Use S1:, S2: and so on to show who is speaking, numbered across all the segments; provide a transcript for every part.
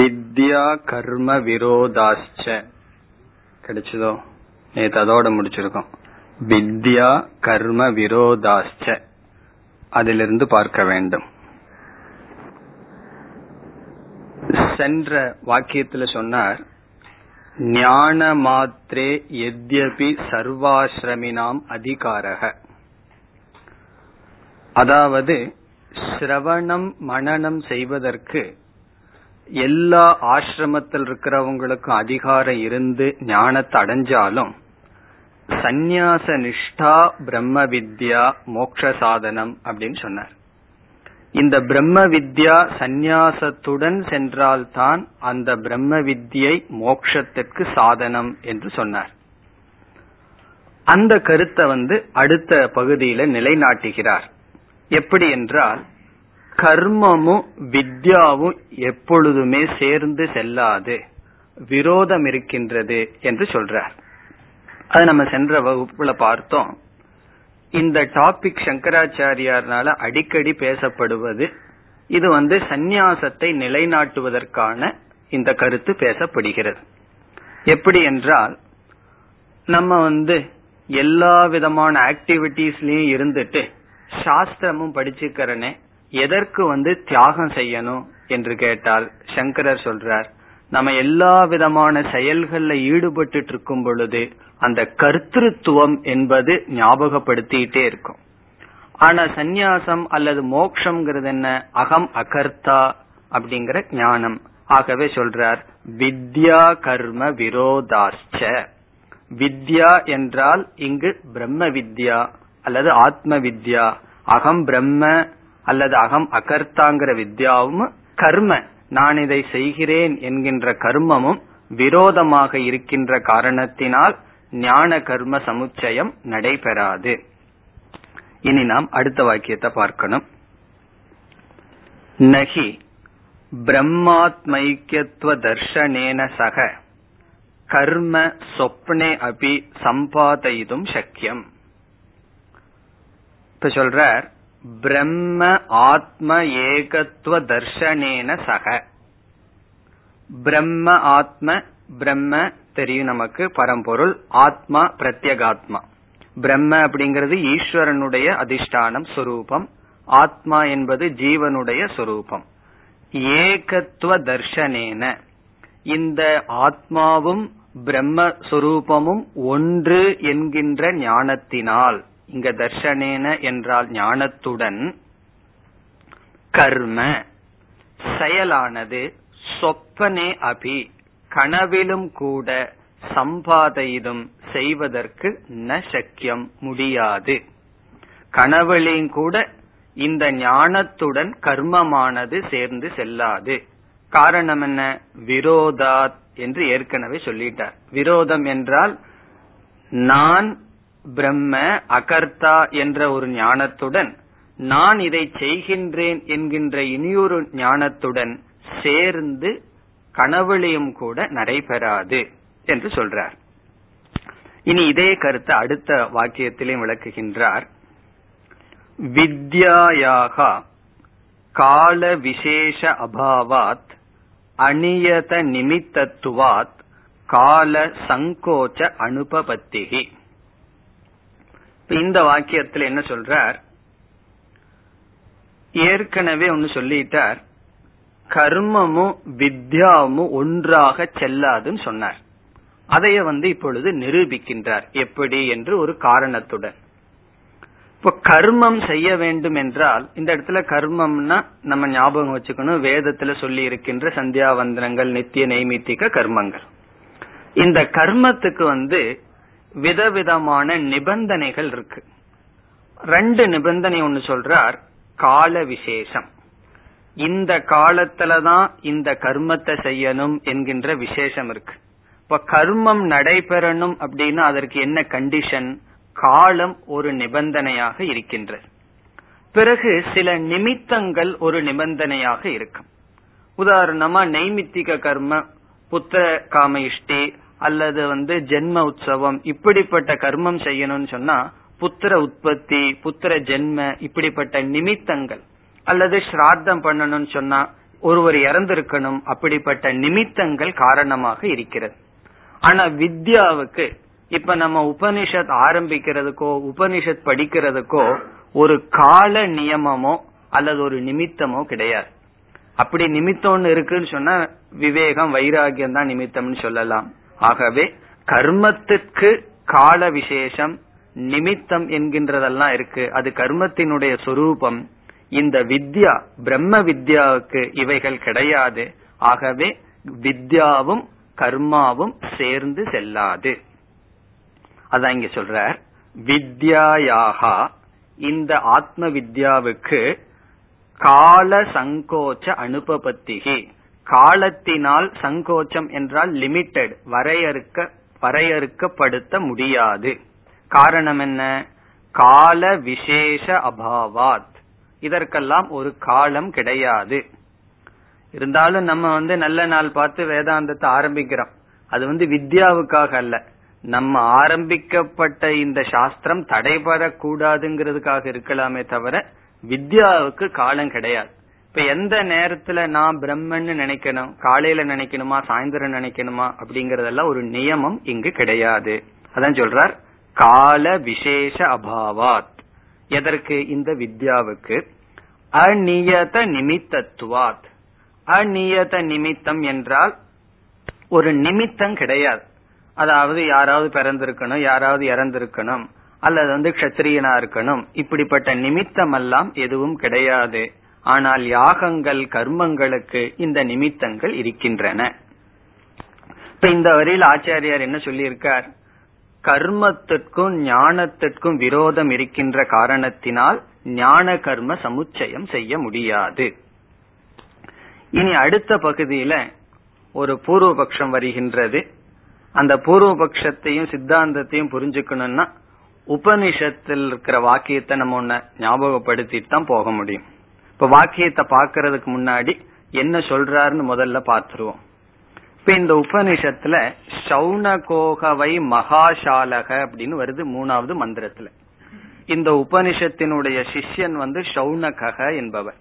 S1: வித்யா கர்ம விரோதாச்ச. கிடைச்சதோ? நேற்று அதோட முடிச்சிருக்கோம். வித்யா கர்ம விரோதாச்ச. அதிலிருந்து பார்க்க வேண்டும். சென்ற வாக்கியத்துல சொன்னார் ஞான மாத்திரே எத்யபி சர்வாசிரமினாம் அதிகாரக. அதாவது சிரவணம் மனனம் செய்வதற்கு எல்லா ஆசிரமத்தில் இருக்கிறவங்களுக்கும் அதிகாரம் இருந்து ஞானத்தை அடைஞ்சாலும் சந்நியாச நிஷ்டா பிரம்ம வித்யா மோக்ஷ சாதனம் அப்படின்னு சொன்னார். இந்த பிரம்ம வித்யா சந்நியாசத்துடன் சென்றால்தான் அந்த பிரம்ம வித்யை மோக்ஷத்திற்கு சாதனம் என்று சொன்னார். அந்த கருத்தை வந்து அடுத்த பகுதியில நிலைநாட்டுகிறார். எப்படி என்றால் கர்மமும் வித்யாவும் எப்பொழுதுமே சேர்ந்து செல்லாது. விரோதம் இருக்கின்றது என்று சொல்றார். அது நம்ம சென்ற வகுப்புல பார்த்தோம். இந்த டாபிக் சங்கராச்சாரியார்னால அடிக்கடி பேசப்படுவது இது வந்து சந்நியாசத்தை நிலைநாட்டுவதற்கான இந்த கருத்து பேசப்படுகிறது. எப்படி என்றால் நம்ம வந்து எல்லா விதமான ஆக்டிவிட்டிஸ்லயும் இருந்துட்டு சாஸ்திரமும் படிச்சுக்கிறனே எதற்கு வந்து தியாகம் செய்யணும் என்று கேட்டால் சங்கரர் சொல்றார் நம்ம எல்லா விதமான செயல்கள்ல ஈடுபட்டு இருக்கும் பொழுது அந்த கர்த்தத்துவம் என்பது ஞாபகப்படுத்திட்டே இருக்கும். ஆனா சந்நியாசம் அல்லது மோக்ஷங்கிறது என்ன? அகம் அகர்த்தா அப்படிங்கிற ஞானம். ஆகவே சொல்றார் வித்யா கர்ம விரோதாச்ச வித்யா என்றால் இங்கு பிரம்ம வித்யா அல்லது ஆத்ம வித்யா. அகம் பிரம்ம அல்லது அகம் அகர்த்தாங்கிற வித்யாவும் கர்ம நான் இதை செய்கிறேன் என்கின்ற கர்மமும் விரோதமாக இருக்கின்ற காரணத்தினால் ஞான கர்ம சமுச்சயம் நடைபெறாது. இனி நாம் அடுத்த வாக்கியத்தை பார்க்கணும். நகி பிரம்மாத்மைக்கியத்துவ தர்ஷனேன சக கர்ம சொப்னே அபி சம்பாதைதும் சக்கியம். இப்ப சொல்றார் பிரம்ம ஆத்ம ஏகத்துவ தர்ஷனேன சக. பிரம்ம ஆத்ம பிரம்ம தெரியும் நமக்கு பரம்பொருள் ஆத்மா பிரத்யகாத்மா. பிரம்ம அப்படிங்கிறது ஈஸ்வரனுடைய அதிஷ்டானம் சொரூபம். ஆத்மா என்பது ஜீவனுடைய சொரூபம். ஏகத்துவ தர்ஷனேன. இந்த ஆத்மாவும் பிரம்ம சொரூபமும் ஒன்று என்கின்ற ஞானத்தினால் இங்க தர்ஷனேன என்றால் ஞானத்துடன் கர்ம செயலானது சொப்பனே அபி கனவிலும் கூட சம்பாதையிலும் செய்வதற்கு ந சக்கியம் முடியாது. கனவுலையும் கூட இந்த ஞானத்துடன் கர்மமானது சேர்ந்து செல்லாது. காரணம் என்ன? விரோதாத் என்று ஏற்கனவே சொல்லிட்டார். விரோதம் என்றால் நான் பிரம்ம அகர்த்தா என்ற ஒரு ஞானத்துடன் நான் இதை செய்கின்றேன் என்கின்ற இனியொரு ஞானத்துடன் சேர்ந்து கனவுளையும் கூட நடைபெறாது என்று சொல்றார். இனி இதே கருத்தை அடுத்த வாக்கியத்திலையும் விளக்குகின்றார். வித்யாயாக கால விசேஷ அபாவாத் அநியத நிமித்தத்துவாத் கால சங்கோச்ச அனுபபத்திகி இந்த வாக்கியத்தில் என்ன சொல்றார்? ஏற்கனவே ஒன்னு சொல்லிட்டார். கர்மமும் வித்யாவும் ஒன்றாக செல்லாதுன்னு சொன்னார். அதைய வந்து இப்பொழுது நிரூபிக்கின்றார். எப்படி என்று ஒரு காரணத்துடன். இப்ப கர்மம் செய்ய வேண்டும் என்றால் இந்த இடத்துல கர்மம்னா நம்ம ஞாபகம் வச்சுக்கணும். வேதத்துல சொல்லி இருக்கின்ற சந்தியாவந்தனங்கள் நித்திய நைமித்திக கர்மங்கள். இந்த கர்மத்துக்கு வந்து விதவிதமான நிபந்தனைகள் இருக்கு. ரெண்டு நிபந்தனை ஒன்னு சொல்றார் கால விசேஷம். இந்த காலத்துலதான் இந்த கர்மத்தை செய்யணும் என்கின்ற விசேஷம் இருக்கு. இப்ப கர்மம் நடைபெறணும் அப்படின்னா அதற்கு என்ன கண்டிஷன் காலம் ஒரு நிபந்தனையாக இருக்கின்றது. பிறகு சில நிமித்தங்கள் ஒரு நிபந்தனையாக இருக்கும். உதாரணமா நைமித்திக கர்ம புத்திர காம இஷ்டி அல்லது வந்து ஜென்ம உற்சவம் இப்படிப்பட்ட கர்மம் செய்யணும்னு சொன்னா புத்திர உற்பத்தி புத்திர ஜென்ம இப்படிப்பட்ட நிமித்தங்கள். அல்லது ஸ்ராத்தம் பண்ணணும்னு சொன்னா ஒருவர் இறந்திருக்கணும் அப்படிப்பட்ட நிமித்தங்கள் காரணமாக இருக்கிறது. ஆனா வித்யாவுக்கு இப்ப நம்ம உபனிஷத் ஆரம்பிக்கிறதுக்கோ உபனிஷத் படிக்கிறதுக்கோ ஒரு கால நியமமோ அல்லது ஒரு நிமித்தமோ கிடையாது. அப்படி நிமித்தம்னு இருக்குன்னு சொன்னா விவேகம் வைராகியம் தான் நிமித்தம்னு சொல்லலாம். ஆகவே கர்மத்துக்கு கால விசேஷம் நிமித்தம் என்கின்றதெல்லாம் இருக்கு. அது கர்மத்தினுடைய சொரூபம். இந்த வித்யா பிரம்ம வித்யாவுக்கு இவைகள் கிடையாது. ஆகவே வித்யாவும் கர்மாவும் சேர்ந்து செல்லாது. அதான் இங்க சொல்றார். வித்யாயாகா இந்த ஆத்ம வித்யாவுக்கு கால சங்கோச்ச அனுபபத்திகி. காலத்தினால் சங்கோச்சம் என்றால் லிமிட்டெட் வரையறுக்க வரையறுக்கப்படுத்த முடியாது. காரணம் என்ன? கால விசேஷ அபாவாத். இதற்கெல்லாம் ஒரு காலம் கிடையாது. இருந்தாலும் நம்ம வந்து நல்ல நாள் பார்த்து வேதாந்தத்தை ஆரம்பிக்கிறோம். அது வந்து வித்யாவுக்காக அல்ல. நம்ம ஆரம்பிக்கப்பட்ட இந்த சாஸ்திரம் தடைபடக்கூடாதுங்கிறதுக்காக இருக்கலாமே தவிர வித்யாவுக்கு காலம் கிடையாது. இப்ப எந்த நேரத்துல நான் பிரம்மன்னு நினைக்கணும் காலையில நினைக்கணுமா சாயந்தரம் நினைக்கணுமா அப்படிங்கறதெல்லாம் ஒரு நியமம் இங்கு கிடையாது. அதான் சொல்றார் கால விசேஷ அபாவாத். எதற்கு? இந்த வித்யாவுக்கு. அநியத நிமித்தத்துவாத். அநியத நிமித்தம் என்றால் ஒரு நிமித்தம் கிடையாது. அதாவது யாராவது பிறந்திருக்கணும் யாராவது இறந்திருக்கணும் அல்லது வந்து கஷத்திரியனா இருக்கணும். இப்படிப்பட்ட நிமித்தம் எல்லாம் எதுவும் கிடையாது. ஆனால் யாகங்கள் கர்மங்களுக்கு இந்த நிமித்தங்கள் இருக்கின்றன. இப்ப இந்த வரையில் ஆச்சாரியார் என்ன சொல்லியிருக்கார்? கர்மத்திற்கும் ஞானத்திற்கும் விரோதம் இருக்கின்ற காரணத்தினால் ஞான கர்ம சமுச்சயம் செய்ய முடியாது. இனி அடுத்த பகுதியில ஒரு பூர்வபக்ஷம் வருகின்றது. அந்த பூர்வபக்ஷத்தையும் சித்தாந்தத்தையும் புரிஞ்சுக்கணும்னா உபனிஷத்தில் இருக்கிற வாக்கியத்தை நம்ம ஒன்ன ஞாபகப்படுத்திட்டு தான் போக முடியும். இப்ப வாக்கியத்தை பாக்கிறதுக்கு முன்னாடி என்ன சொல்றாருன்னு முதல்ல பார்த்துருவோம். இப்ப இந்த உபனிஷத்துல சௌனகோகவை மகாசாலக அப்படின்னு வருது மூணாவது மந்திரத்துல. இந்த உபனிஷத்தினுடைய சிஷ்யன் வந்து சௌனக என்பவர்.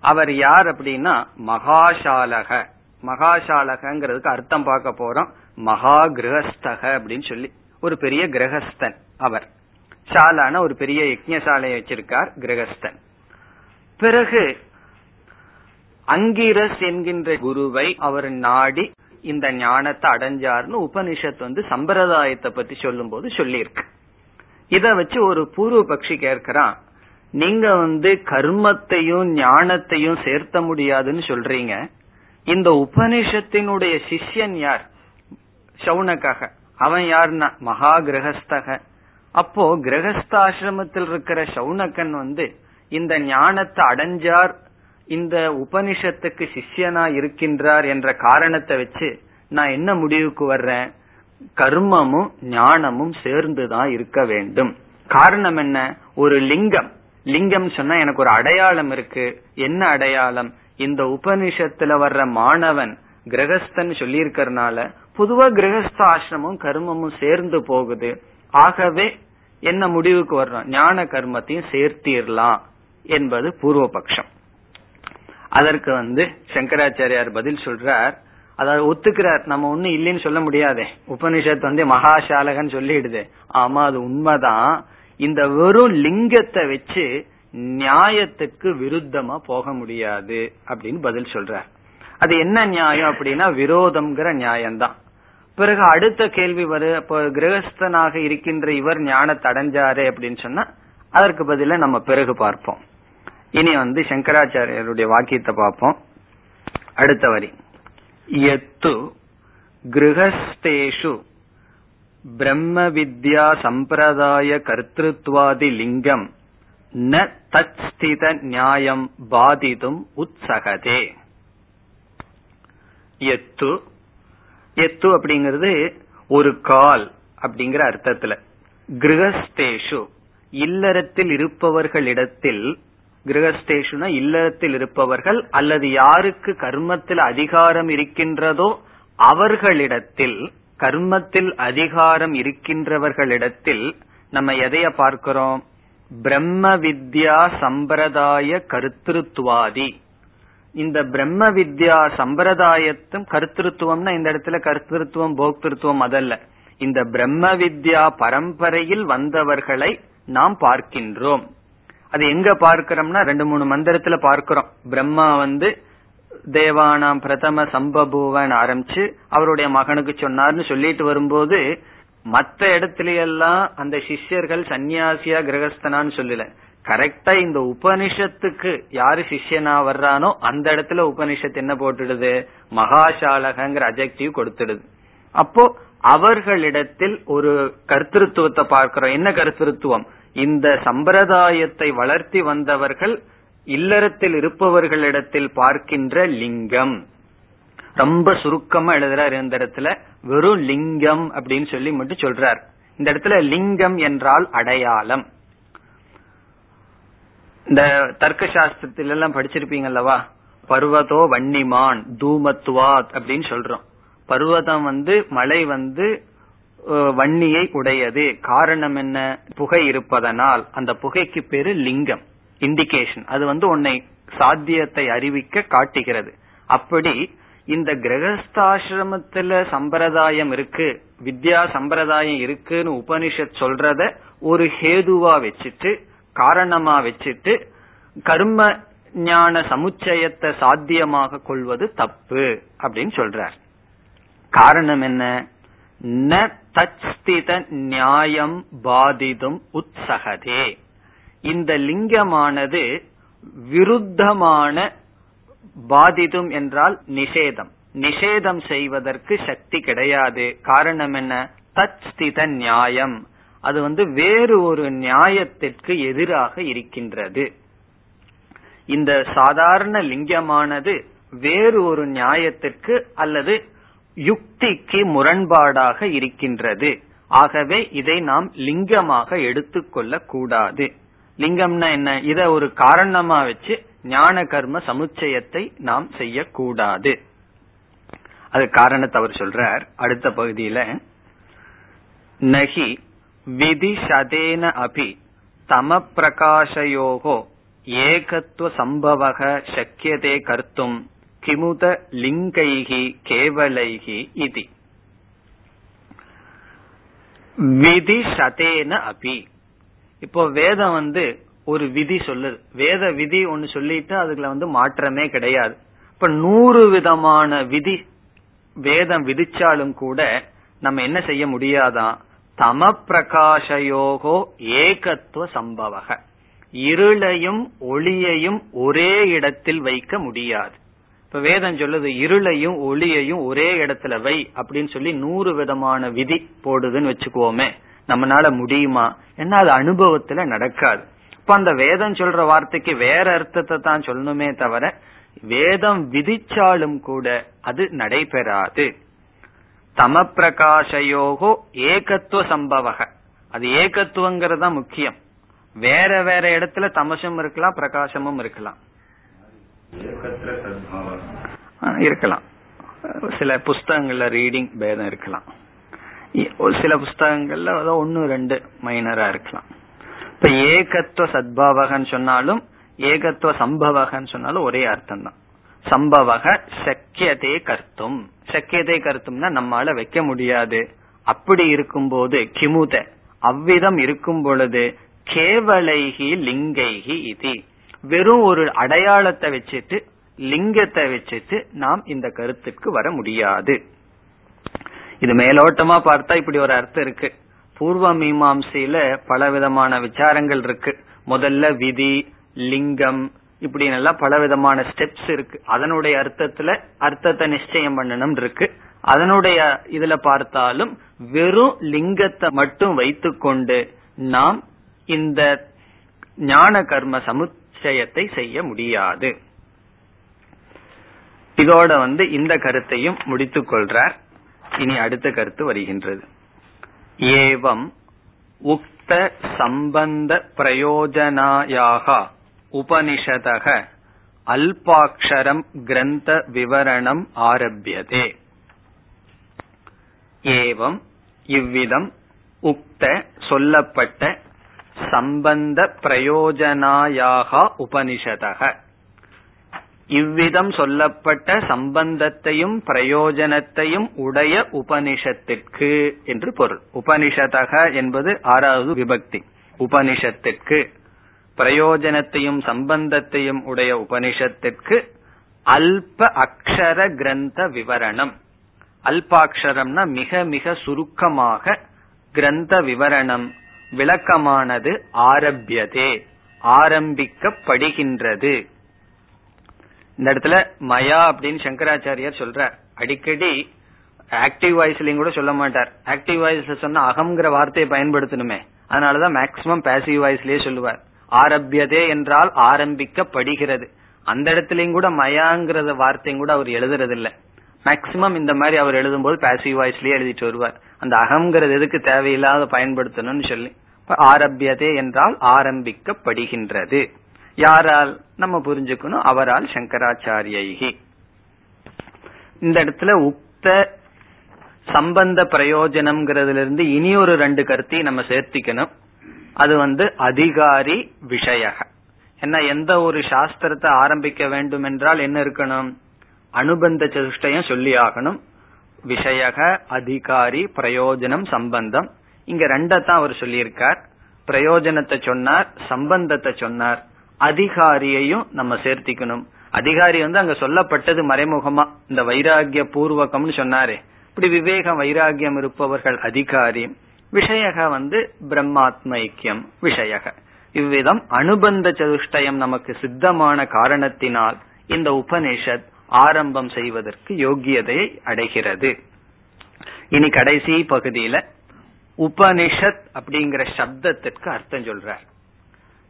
S1: அவர் யார் அப்படின்னா மகாசாலக மகாசாலகங்கிறதுக்கு அர்த்தம் பார்க்க போறோம். மகா கிரகஸ்தக அப்படின்னு சொல்லி. ஒரு பெரிய கிரகஸ்தன் அவர். சாலான ஒரு பெரிய யஜ்யசாலையை வச்சிருக்கார் கிரகஸ்தன். பிறகு அங்கிரஸ் என்கின்ற குருவை அவர் நாடி இந்த ஞானத்தை அடைஞ்சார்னு உபனிஷத் வந்து சம்பிரதாயத்தை பத்தி சொல்லும் போது சொல்லியிருக்கு. இத வச்சு ஒரு பூர்வ பக்ஷி கேட்கிறான் நீங்க வந்து கர்மத்தையும் ஞானத்தையும் சேர்த்த முடியாதுன்னு சொல்றீங்க. இந்த உபனிஷத்தினுடைய சிஷ்யன் யார்? சவுனக்காக. அவன் யாருன்னா மகா கிரகஸ்தக. அப்போ கிரகஸ்தாசிரமத்தில் இருக்கிற சவுனக்கன் வந்து இந்த ஞானத்தை அடைஞ்சார் இந்த உபனிஷத்துக்கு சிஷ்யனா இருக்கின்றார் என்ற காரணத்தை வச்சு நான் என்ன முடிவுக்கு வர்றேன்? கர்மமும் ஞானமும் சேர்ந்துதான் இருக்க வேண்டும். காரணம் என்ன? ஒரு லிங்கம். லிங்கம் சொன்னா எனக்கு ஒரு அடையாளம் இருக்கு. என்ன அடையாளம்? இந்த உபனிஷத்துல வர்ற மாணவன் கிரகஸ்தன் சொல்லி இருக்கிறதுனால பொதுவா கிரகஸ்த ஆசிரமும் கர்மமும் சேர்ந்து போகுது. ஆகவே என்ன முடிவுக்கு வர்றோம்? ஞான கர்மத்தையும் சேர்த்திடலாம் என்பது பூர்வபக்ஷம். அதற்கு வந்து சங்கராச்சாரியார் பதில் சொல்றார். அதாவது ஒத்துக்கிறார். நம்ம ஒண்ணு இல்லைன்னு சொல்ல முடியாதே. உபனிஷத் வந்து மகாசாலகன் சொல்லிடுது. ஆமா அது உண்மைதான். இந்த வெறும் லிங்கத்தை வச்சு நியாயத்துக்கு விருத்தமா போக முடியாது அப்படின்னு பதில் சொல்றார். அது என்ன நியாயம் அப்படின்னா விரோதம்ங்கிற நியாயம்தான். பிறகு அடுத்த கேள்வி வரு இப்போ கிரகஸ்தனாக இருக்கின்ற இவர் ஞானத்தை அடைஞ்சாரு அப்படின்னு சொன்னா அதற்கு பதில நம்ம பிறகு பார்ப்போம். இனி வந்து சங்கராச்சாரியருடைய வாக்கியத்தை பார்ப்போம். அடுத்த வரி. எத்து கிரகஸ்தேஷு பிரம்ம வித்யா சம்பிரதாய கர்த்திருவாதி லிங்கம் ந தத்ஸ்தித நியாயம் பாதிதும் உற்சகதே எத்து. எத்து அப்படிங்கிறது ஒரு கால் அப்படிங்கிற அர்த்தத்துல. கிரகஸ்தேஷு இல்லறத்தில் இருப்பவர்களிடத்தில் கிரகஸ்தேஷுனா இல்லத்தில் இருப்பவர்கள் அல்லது யாருக்கு கர்மத்தில் அதிகாரம் இருக்கின்றதோ அவர்களிடத்தில் கர்மத்தில் அதிகாரம் இருக்கின்றவர்களிடத்தில் நம்ம எதைய பார்க்கிறோம்? பிரம்ம வித்யா சம்பிரதாய கருத்திருத்துவாதி. இந்த பிரம்ம வித்யா சம்பிரதாயத்தும் கருத்திருத்துவம்னா இந்த இடத்துல கருத்திருத்துவம் போக்திருத்துவம் அதல்ல. இந்த பிரம்ம வித்யா பரம்பரையில் வந்தவர்களை நாம் பார்க்கின்றோம். அது எங்க பார்க்கிறோம்னா ரெண்டு மூணு மந்திரத்துல பார்க்கிறோம். பிரம்மா வந்து தேவானாம் பிரதம சம்பபூவன் ஆரம்பிச்சு அவருடைய மகனுக்கு சொன்னார்னு சொல்லிட்டு வரும்போது மத்த இடத்துல எல்லாம் அந்த சிஷ்யர்கள் சன்னியாசியா கிரகஸ்தனான்னு சொல்லல. கரெக்டா இந்த உபனிஷத்துக்கு யாரு சிஷ்யனா வர்றானோ அந்த இடத்துல உபனிஷத்து என்ன போட்டுடுது? மகாசாலகங்கிற அஜெக்டிவ் கொடுத்துடுது. அப்போ அவர்களிடத்தில் ஒரு கருத்திருத்துவத்தை பார்க்கிறோம். என்ன கருத்திருத்துவம்? இந்த சம்பிரதாயத்தை வளர்த்தி வந்தவர்கள் இல்லறத்தில் இருப்பவர்களிடத்தில் பார்க்கின்ற லிங்கம். ரொம்ப சுருக்கமா எழுதுறாரு இந்த இடத்துல. வெறும் லிங்கம் அப்படின்னு சொல்லி மட்டும் சொல்றார். இந்த இடத்துல லிங்கம் என்றால் அடையாளம். இந்த தர்க்க சாஸ்திரத்தில எல்லாம் படிச்சிருப்பீங்க அல்லவா? பர்வதோ வன்னிமான் தூமத்துவாத் அப்படின்னு சொல்றோம். பர்வதம் வந்து மலை வந்து வன்னியை உடையது. காரணம் என்ன? புகை இருப்பதனால். அந்த புகைக்கு பேரு லிங்கம். இண்டிகேஷன் அது வந்து உன்னை சாத்தியத்தை அறிவிக்க காட்டுகிறது. அப்படி இந்த கிரகஸ்தாசிரமத்துல சம்பிரதாயம் இருக்கு வித்யா சம்பிரதாயம் இருக்குன்னு உபனிஷத் சொல்றத ஒரு ஹேதுவா வச்சுட்டு காரணமா வச்சுட்டு கர்ம ஞான சமுச்சயத்தை சாத்தியமாக கொள்வது தப்பு அப்படின்னு சொல்றார். காரணம் என்ன? ந தச்ஸ்தித நியாயம் பாதிதும் உற்சகதே இந்த லிங்கமானது விருத்தமான பாதிதும் என்றால் நிஷேதம். நிஷேதம் செய்வதற்கு சக்தி கிடையாது. காரணம் என்ன? தச்ஸ்தித நியாயம். அது வந்து வேறு ஒரு நியாயத்திற்கு எதிராக இருக்கின்றது. இந்த சாதாரண லிங்கமானது வேறு ஒரு நியாயத்திற்கு அல்லது யுக்திக்கு முரண்பாடாக இருக்கின்றது. ஆகவே இதை நாம் லிங்கமாக எடுத்துக்கொள்ள கூடாது லிங்கம்னா என்ன? இத ஒரு காரணமா வச்சு ஞான கர்ம சமுச்சயத்தை நாம் செய்யக்கூடாது. அது காரணத்தை அவர் சொல்றார். அடுத்த பகுதியில நகி விதி சதேன அபி தம பிரகாசயோகோ ஏகத்துவ சம்பவக சக்கியதே கர்த்தும். கிமுத லிங்கைகி கேவலைகி இது விதி சதேன அபி இப்போ வேதம் வந்து ஒரு விதி சொல்லுது. வேத விதி ஒன்னு சொல்லிட்டு அதுல வந்து மாற்றமே கிடையாது. இப்ப நூறு விதமான விதி வேதம் விதிச்சாலும் கூட நம்ம என்ன செய்ய முடியாதான் தம பிரகாஷயோகோ ஏகத்துவ சம்பவக. இருளையும் ஒளியையும் ஒரே இடத்தில் வைக்க முடியாது. இப்ப வேதம் சொல்லுது இருளையும் ஒளியையும் ஒரே இடத்துல வை அப்படின்னு சொல்லி நூறு விதமான விதி போடுதுன்னு வச்சுக்குவோமே. நம்மளால முடியுமா? என்ன அது அனுபவத்துல நடக்காது. இப்ப அந்த வேதம் சொல்ற வார்த்தைக்கு வேற அர்த்தத்தை தான் சொல்லணுமே தவிர வேதம் விதிச்சாலும் கூட அது நடைபெறாது. தம பிரகாஷயோகோ ஏகத்துவ சம்பவக. அது ஏகத்துவங்கிறது தான் முக்கியம். வேற வேற இடத்துல தமசும் இருக்கலாம் பிரகாசமும் இருக்கலாம். இருக்கலாம். சில புஸ்தகங்கள்ல ரீடிங் பேதம் இருக்கலாம். சில புஸ்தகங்கள்ல ஒன்னு ரெண்டு மைனரா இருக்கலாம். இப்ப ஏகத்துவ சத்பாவகன்னு சொன்னாலும் ஏகத்துவ சம்பவகன்னு சொன்னாலும் ஒரே அர்த்தம் தான் சம்பவக சக்கியதே கர்த்தும். சக்கியதே கருத்தும்னா நம்மால வைக்க முடியாது. அப்படி இருக்கும்போது கிமுத அவ்விதம் இருக்கும் பொழுது கேவலைகி லிங்கைகி இது. வெறும் ஒரு அடையாளத்தை வச்சுட்டு லிங்கத்தை வச்சுட்டு நாம் இந்த கருத்துக்கு வர முடியாது. இது மேலோட்டமா பார்த்தா இப்படி ஒரு அர்த்தம் இருக்கு. பூர்வ மீமாசையில பல விதமான விசாரங்கள் இருக்கு. முதல்ல விதி லிங்கம் இப்படி எல்லாம் பல விதமான ஸ்டெப்ஸ் இருக்கு. அதனுடைய அர்த்தத்துல அர்த்தத்தை நிச்சயம் பண்ணணும் இருக்கு. அதனுடைய இதுல பார்த்தாலும் வெறும் லிங்கத்தை மட்டும் வைத்துக்கொண்டு நாம் இந்த ஞான கர்ம சமுத் நிச்சயத்தை செய்ய முடியாது. இதோட வந்து இந்த கருத்தையும் முடித்துக் கொள்றார். இனி அடுத்த கருத்து வருகின்றது. ஏவம் உக்த சம்பந்த பிரயோஜனாயாக உபனிஷதக அல்பாட்சரம் கிரந்த விவரணம் ஆரம்பியதே. ஏவம் இவ்விதம் உக்த சொல்லப்பட்ட சம்பந்த பிரயோஜனாயாக உபனிஷதக. இவ்விதம் சொல்லப்பட்ட சம்பந்தத்தையும் பிரயோஜனத்தையும் உடைய உபனிஷத்திற்கு என்று பொருள். உபனிஷதக என்பது ஆறாவது விபக்தி. உபனிஷத்திற்கு பிரயோஜனத்தையும் சம்பந்தத்தையும் உடைய உபனிஷத்திற்கு அல்ப அக்ஷர கிரந்த விவரணம். அல்பாட்சரம்னா மிக மிக சுருக்கமாக கிரந்த விவரணம் விளக்கமானது ஆரம்பியதே ஆரம்பிக்கப்படுகின்றது. இந்த இடத்துல மயா அப்படின்னு சங்கராச்சாரியார் சொல்றார். அடிக்கடி ஆக்டிவ் வாய்ஸ்லயும் கூட சொல்ல மாட்டார். ஆக்டிவ் வாய்ஸ்ல சொன்னா அகம்ங்கிற வார்த்தையை பயன்படுத்தணுமே. அதனாலதான் மேக்சிமம் பேசிவ் வாய்ஸ்லயே சொல்லுவார். ஆரம்பியதே என்றால் ஆரம்பிக்கப்படுகிறது. அந்த இடத்துலயும் கூட மயாங்கிறத வார்த்தையும் கூட அவர் எழுதுறது இல்ல மேக்சிமம் இந்த மாதிரி அவர் எழுதும்போது பேசிவ் வாய்ஸ்லயே எழுதிட்டு வருவார். அந்த அகங்கிறது எதுக்கு தேவையில்லாத பயன்படுத்தணும்னு சொல்லி. ஆரம்பியதே என்றால் ஆரம்பிக்கப்படுகின்றது. யாரால் நம்ம புரிஞ்சுக்கணும்? அவரால் சங்கராச்சாரியகி. இந்த இடத்துல உக்த சம்பந்த பிரயோஜனம்ங்கிறதுல இருந்து இனி ஒரு ரெண்டு கருத்தையும் நம்ம சேர்த்திக்கணும். அது வந்து அதிகாரி விஷய என்ன எந்த ஒரு சாஸ்திரத்தை ஆரம்பிக்க வேண்டும் என்றால் என்ன இருக்கணும்? அனுபந்த சதுஷ்டயம் சொல்லி ஆகணும். விஷயக அதிகாரி பிரயோஜனம் சம்பந்தம். இங்க ரெண்டத்தான் அவர் சொல்லியிருக்கார். பிரயோஜனத்தை சொன்னார் சம்பந்தத்தை சொன்னார். அதிகாரியையும் நம்ம சேர்த்திக்கணும். அதிகாரி வந்து அங்க சொல்லப்பட்டது மறைமுகமா. இந்த வைராகிய பூர்வகம்னு சொன்னாரே. இப்படி விவேகம் வைராகியம் இருப்பவர்கள் அதிகாரி. விஷயக வந்து பிரம்மாத்ம ஐக்கியம் விஷயக. இவ்விதம் அனுபந்த சதுஷ்டயம் நமக்கு சித்தமான காரணத்தினால் இந்த உபனிஷத் ஆரம்பம் செய்வதற்கு யோகியதையை அடைகிறது. இனி கடைசி பகுதியில உபனிஷத் அப்படிங்கிற சப்தத்திற்கு அர்த்தம் சொல்றார்.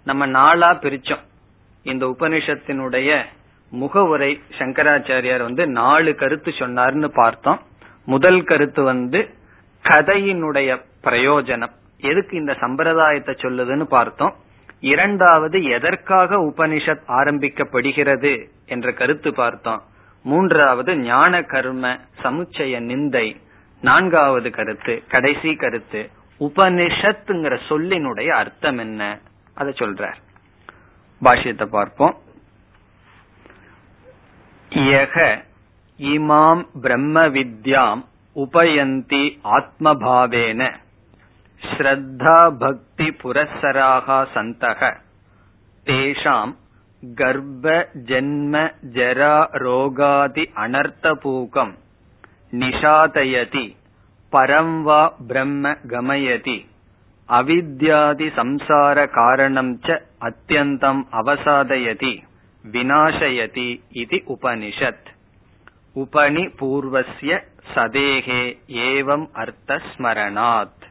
S1: நம்ம நாளா பிரிச்சோம். இந்த உபனிஷத்தினுடைய முகவுரை சங்கராச்சாரியார் வந்து நாலு கருத்து சொன்னார்னு பார்த்தோம். முதல் கருத்து வந்து கதையினுடைய பிரயோஜனம். எதுக்கு இந்த சம்பிரதாயத்தை சொல்லுதுன்னு பார்த்தோம். இரண்டாவது எதற்காக உபனிஷத் ஆரம்பிக்கப்படுகிறது என்ற கருத்து பார்த்தோம். மூன்றாவது ஞான கர்ம சமுச்சய நிந்தை. நான்காவது கருத்து கடைசி கருத்து உபனிஷத்துங்கிற சொல்லினுடைய அர்த்தம் என்ன? அதை சொல்றார். பாஷ்யத்தை பார்ப்போம். யக இமாம் பிரம்ம வித்யாம் உபயந்தி ஆத்மபாவேன. ஸ்ரத்தா பக்தி புரசராக சந்தக. தேஷாம் கர்ப்ப ஜென்ம ஜரா ரோகாதி அனர்த்தபூகம் நிஷாதயதி பரம் வா பிரம்ம கமயதி அவித்யாதி சம்சார காரணம் ச அத்தியந்தம் அவசாதயதி வினாசயதி இது உபனிஷத். உபனி பூர்வசிய சதேகே ஏவம் அர்த்தஸ்மரணாத்.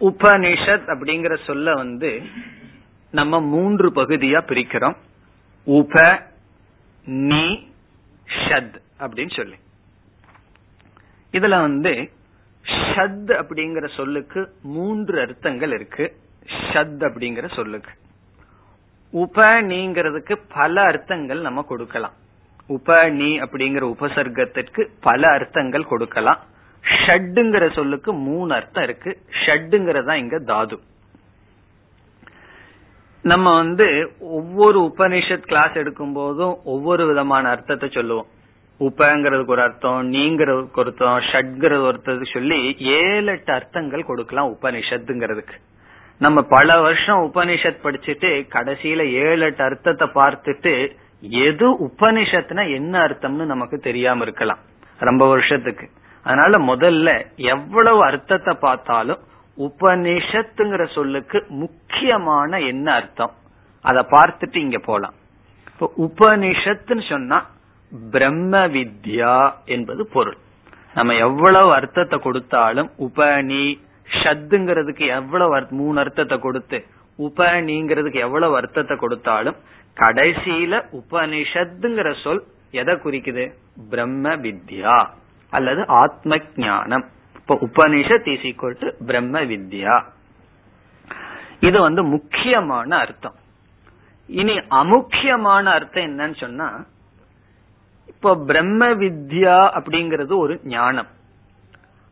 S1: உபனிஷத் அப்படிங்கிற சொல்ல வந்து நம்ம மூன்று பகுதியா பிரிக்கிறோம். உப நீ ஷத் அப்படின்னு சொல்லி. இதுல வந்து ஷத் அப்படிங்கிற சொல்லுக்கு மூன்று அர்த்தங்கள் இருக்கு. ஷத் அப்படிங்கிற சொல்லுக்கு. உப நீங்கிறதுக்கு பல அர்த்தங்கள் நம்ம கொடுக்கலாம். உப நீ அப்படிங்கிற உபசர்க்கத்திற்கு பல அர்த்தங்கள் கொடுக்கலாம். ஷட்டுங்கிற சொல்லுக்கு மூணு அர்த்தம் இருக்கு. ஷட்டுங்கிறதா இங்க தாது. நம்ம வந்து ஒவ்வொரு உபனிஷத் கிளாஸ் எடுக்கும் போதும் ஒவ்வொரு விதமான அர்த்தத்தை சொல்லுவோம். உபங்கிறதுக்கு ஒரு அர்த்தம் நீங்கிறதுக்கு ஒரு அர்த்தம் ஷட்ங்கிறது ஒருத்தருக்கு சொல்லி ஏழு எட்டு அர்த்தங்கள் கொடுக்கலாம் உபனிஷத்துங்கிறதுக்கு நம்ம பல வருஷம் உபனிஷத் படிச்சுட்டு கடைசியில ஏழு எட்டு அர்த்தத்தை பார்த்துட்டு எது உபனிஷத்துனா என்ன அர்த்தம்னு நமக்கு தெரியாம இருக்கலாம். ரொம்ப வருஷத்துக்கு. அதனால முதல்ல எவ்வளவு அர்த்தத்தை பார்த்தாலும் உபனிஷத்துங்கிற சொல்லுக்கு முக்கியமான என்ன அர்த்தம்? அதை பார்த்துட்டு இங்க போலாம். இப்போ உபனிஷத்துன்னு சொன்னா பிரம்ம வித்யா என்பது பொருள். நம்ம எவ்வளவு அர்த்தத்தை கொடுத்தாலும் உபனி ஷத்துங்கிறதுக்கு எவ்வளவு மூணு அர்த்தத்தை கொடுத்து உபனிங்கிறதுக்கு எவ்வளவு அர்த்தத்தை கொடுத்தாலும் கடைசியில உபனிஷத்துங்கிற சொல் எதை குறிக்குது? பிரம்ம வித்யா அல்லது ஆத்ம ஞானம். இப்ப உபனிஷத் இஸ் ஈக்குவல் டு பிரம்ம வித்யா. இது வந்து முக்கியமான அர்த்தம். இனி அமுக்கியமான அர்த்தம் என்னன்னு சொன்னா இப்போ பிரம்ம வித்யா அப்படிங்கிறது ஒரு ஞானம்.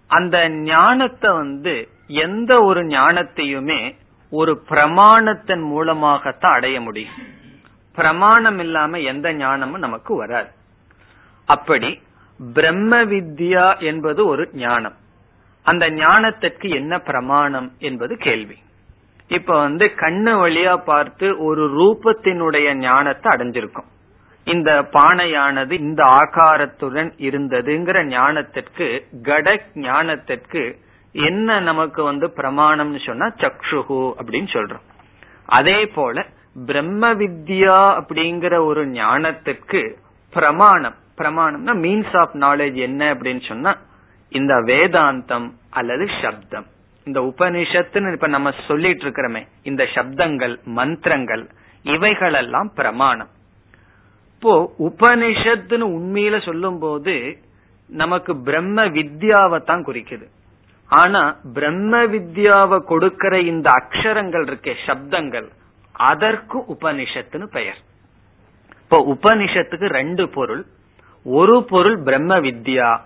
S1: அந்த ஞானத்தை வந்து எந்த ஒரு ஞானத்தையுமே ஒரு பிரமாணத்தின் மூலமாகத்தான் அடைய முடியும். பிரமாணம் இல்லாம எந்த ஞானமும் நமக்கு வராது. அப்படி பிரம்ம வித்யா என்பது ஒரு ஞானம். அந்த ஞானத்திற்கு என்ன பிரமாணம் என்பது கேள்வி. இப்ப வந்து கண்ணு வழியா பார்த்து ஒரு ரூபத்தினுடைய ஞானத்தை அடைஞ்சிருக்கும். இந்த பானையானது இந்த ஆகாரத்துடன் இருந்ததுங்கிற ஞானத்திற்கு கட ஞானத்திற்கு என்ன நமக்கு வந்து பிரமாணம்னு சொன்னா சக்ஷுகு அப்படின்னு சொல்றோம். அதே போல பிரம்ம வித்யா அப்படிங்கிற ஒரு ஞானத்திற்கு பிரமாணம். பிரமாணம்னா மீன்ஸ் ஆஃப் நாலேஜ் என்ன அப்படின்னு சொன்னா இந்த வேதாந்தம் அல்லது சப்தம். இந்த உபனிஷத்துன்னு இப்ப நம்ம சொல்லிட்டு இருக்கிறோமே இந்த சப்தங்கள் மந்திரங்கள் இவைகளெல்லாம் பிரமாணம். இப்போ உபனிஷத்துன்னு உண்மையில சொல்லும் போது நமக்கு பிரம்ம வித்யாவை தான் குறிக்குது. ஆனா பிரம்ம வித்யாவை கொடுக்கிற இந்த அக்ஷரங்கள் இருக்கே சப்தங்கள் அதற்கு உபனிஷத்துன்னு பெயர். இப்போ உபனிஷத்துக்கு ரெண்டு பொருள். ஒரு பொருள் பிரம்ம வித்யா